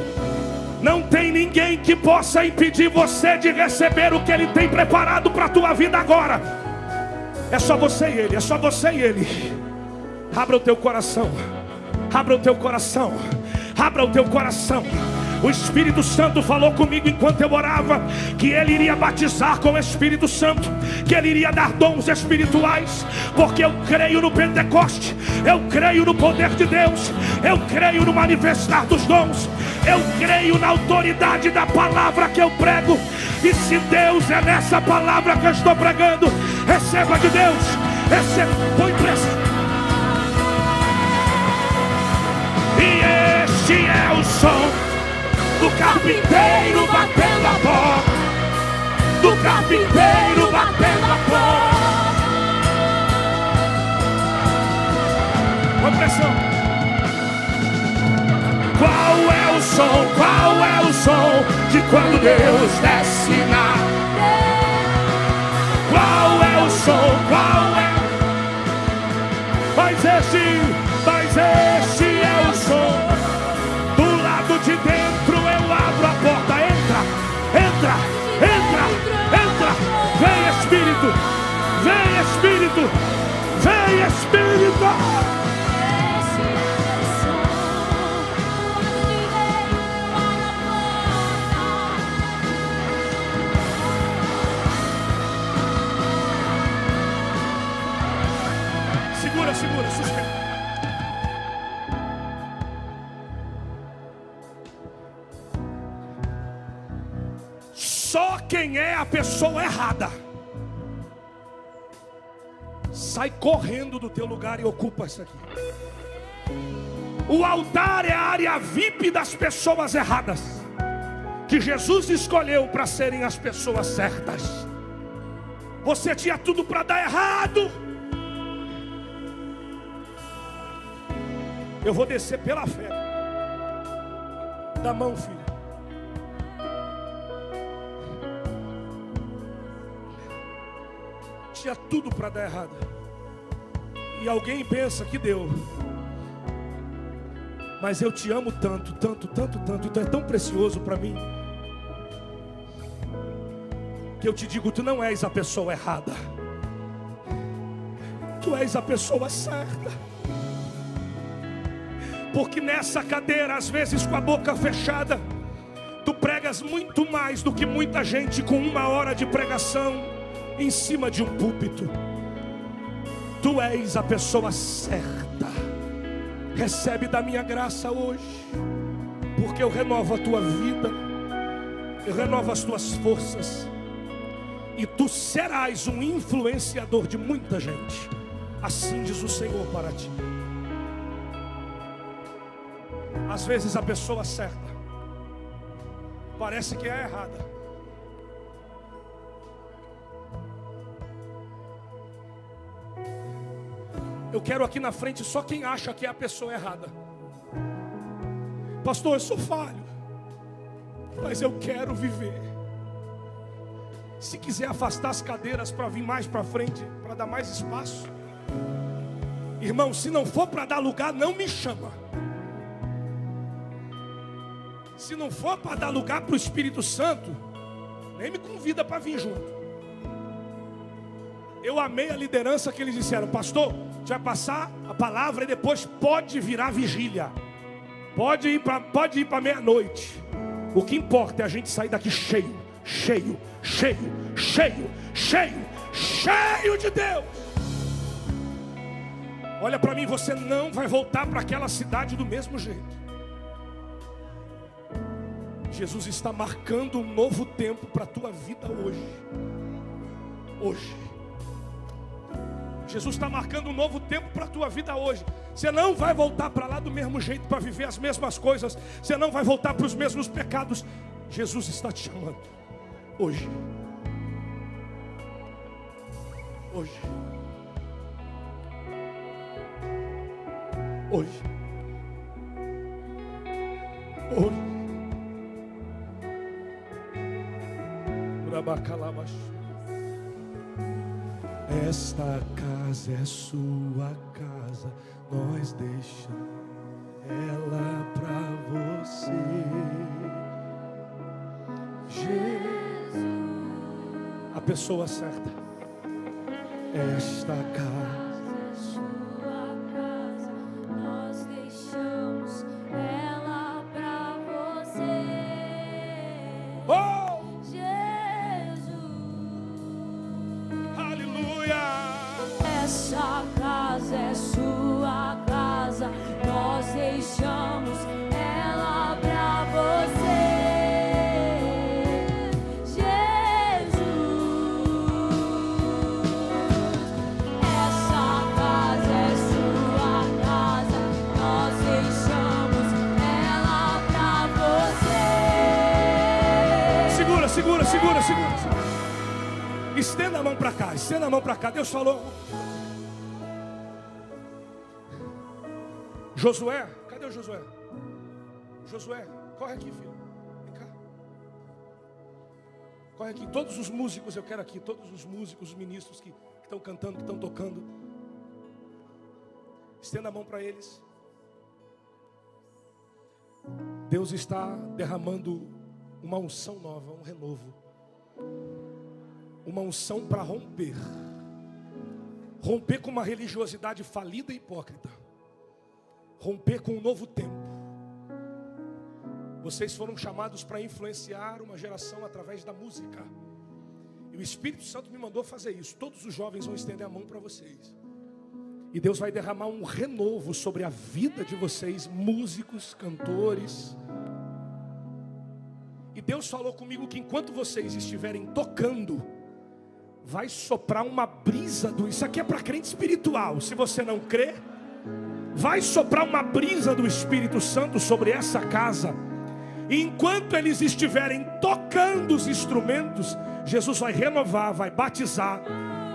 Não tem ninguém que possa impedir você de receber o que ele tem preparado para a tua vida agora. É só você e ele, é só você e ele. Abra o teu coração. Abra o teu coração. Abra o teu coração. O Espírito Santo falou comigo enquanto eu orava que ele iria batizar com o Espírito Santo, que ele iria dar dons espirituais, porque eu creio no Pentecoste, eu creio no poder de Deus, eu creio no manifestar dos dons, eu creio na autoridade da palavra que eu prego. E se Deus é nessa palavra que eu estou pregando, receba de Deus, receba, põe pressa. E este é o som do carpinteiro batendo a porta, do carpinteiro batendo a porta. Com pressão. Qual é o som? Qual é o som de quando Deus desce na? Qual é o som? Qual é? Mas esse, mas esse é o som do lado de dentro abro a porta. Segura, segura. Só quem é a pessoa errada sai correndo do teu lugar e ocupa isso aqui. O altar é a área VIP das pessoas erradas, que Jesus escolheu para serem as pessoas certas. Você tinha tudo para dar errado. Eu vou descer pela fé. Da mão, filho. Tinha tudo para dar errado. E alguém pensa que deu. Mas eu te amo tanto, tanto, tanto, tanto. Tu é tão precioso para mim. Que eu te digo, tu não és a pessoa errada. Tu és a pessoa certa. Porque nessa cadeira, às vezes com a boca fechada, tu pregas muito mais do que muita gente com uma hora de pregação em cima de um púlpito. Tu és a pessoa certa. Recebe da minha graça hoje, porque eu renovo a tua vida, eu renovo as tuas forças, e tu serás um influenciador de muita gente. Assim diz o Senhor para ti. Às vezes a pessoa certa parece que é errada. Eu quero aqui na frente só quem acha que é a pessoa errada. Pastor, eu sou falho. mas eu quero viver. Se quiser afastar as cadeiras para vir mais para frente, para dar mais espaço. Irmão, se não for para dar lugar, não me chama. Se não for para dar lugar para o Espírito Santo, nem me convida para vir junto. Eu amei a liderança que eles disseram, pastor, já vai passar a palavra e depois pode virar vigília. Pode ir para pode ir para meia-noite. O que importa é a gente sair daqui cheio, cheio, cheio, cheio, cheio, cheio de Deus. Olha para mim, você não vai voltar para aquela cidade do mesmo jeito. Jesus está marcando um novo tempo para a tua vida hoje. Hoje. Jesus está marcando um novo tempo para a tua vida hoje. Você não vai voltar para lá do mesmo jeito para viver as mesmas coisas. Você não vai voltar para os mesmos pecados. Jesus está te chamando. Hoje. Hoje. Hoje. Hoje. Urabacalabaxu. Esta casa é sua casa, nós deixamos ela pra você. Jesus, a pessoa certa. Esta casa, Deus falou. Josué, cadê o Josué? Josué, corre aqui, filho. Vem cá. Corre aqui. Todos os músicos, eu quero aqui. Todos os músicos, os ministros que estão cantando, que estão tocando. Estenda a mão para eles. Deus está derramando uma unção nova, um renovo. Uma unção para romper. Romper com uma religiosidade falida e hipócrita. Romper com um novo tempo. Vocês foram chamados para influenciar uma geração através da música. E o Espírito Santo me mandou fazer isso. Todos os jovens vão estender a mão para vocês. E Deus vai derramar um renovo sobre a vida de vocês, músicos, cantores. E Deus falou comigo que enquanto vocês estiverem tocando, vai soprar uma brisa do. Isso aqui é para crente espiritual. Se você não crê, vai soprar uma brisa do Espírito Santo sobre essa casa. E enquanto eles estiverem tocando os instrumentos, Jesus vai renovar, vai batizar,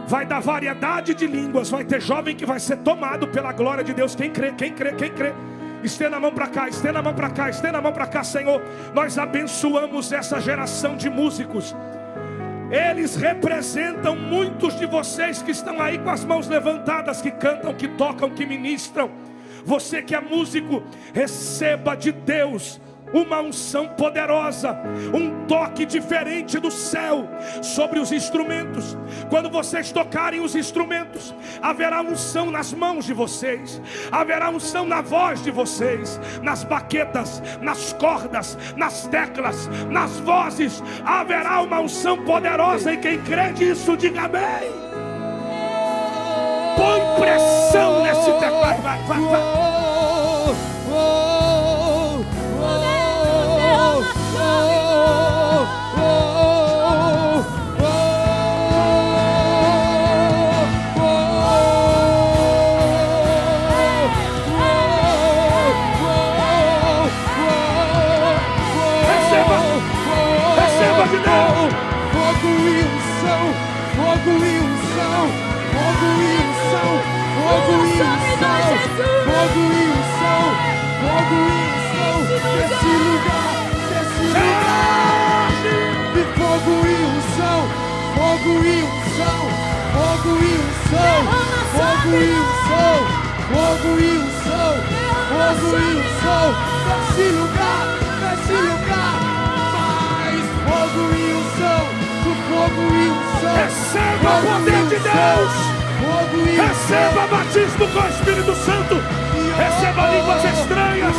vai dar variedade de línguas, vai ter jovem que vai ser tomado pela glória de Deus. Quem crê, quem crê, quem crê. Estenda a mão para cá, estenda a mão para cá, estenda a mão para cá, Senhor. Nós abençoamos essa geração de músicos. Eles representam muitos de vocês que estão aí com as mãos levantadas, que cantam, que tocam, que ministram. Você que é músico, receba de Deus uma unção poderosa, um toque diferente do céu sobre os instrumentos. Quando vocês tocarem os instrumentos, haverá unção nas mãos de vocês, haverá unção na voz de vocês, nas baquetas, nas cordas, nas teclas, nas vozes. Haverá uma unção poderosa e quem crê nisso, diga amém. Põe pressão nesse teclado, vai, vai, vai. Fogo e unção, fogo e unção, fogo e unção, Derrama fogo sobre e unção, fogo e unção, Derrama fogo e sobre unção, nós. nesse lugar, nesse lugar, mais fogo e unção, o fogo e unção, Receba o fogo poder e de Deus. fogo e. Receba batismo com o Espírito Santo. Receba línguas estranhas.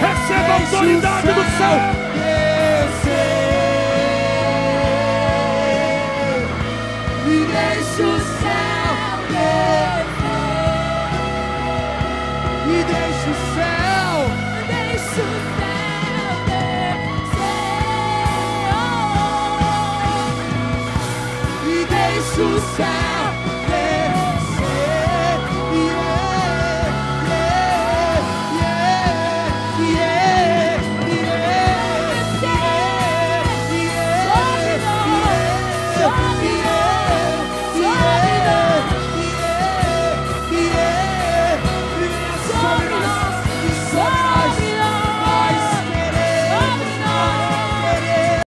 Receba a autoridade do céu. Deixa o céu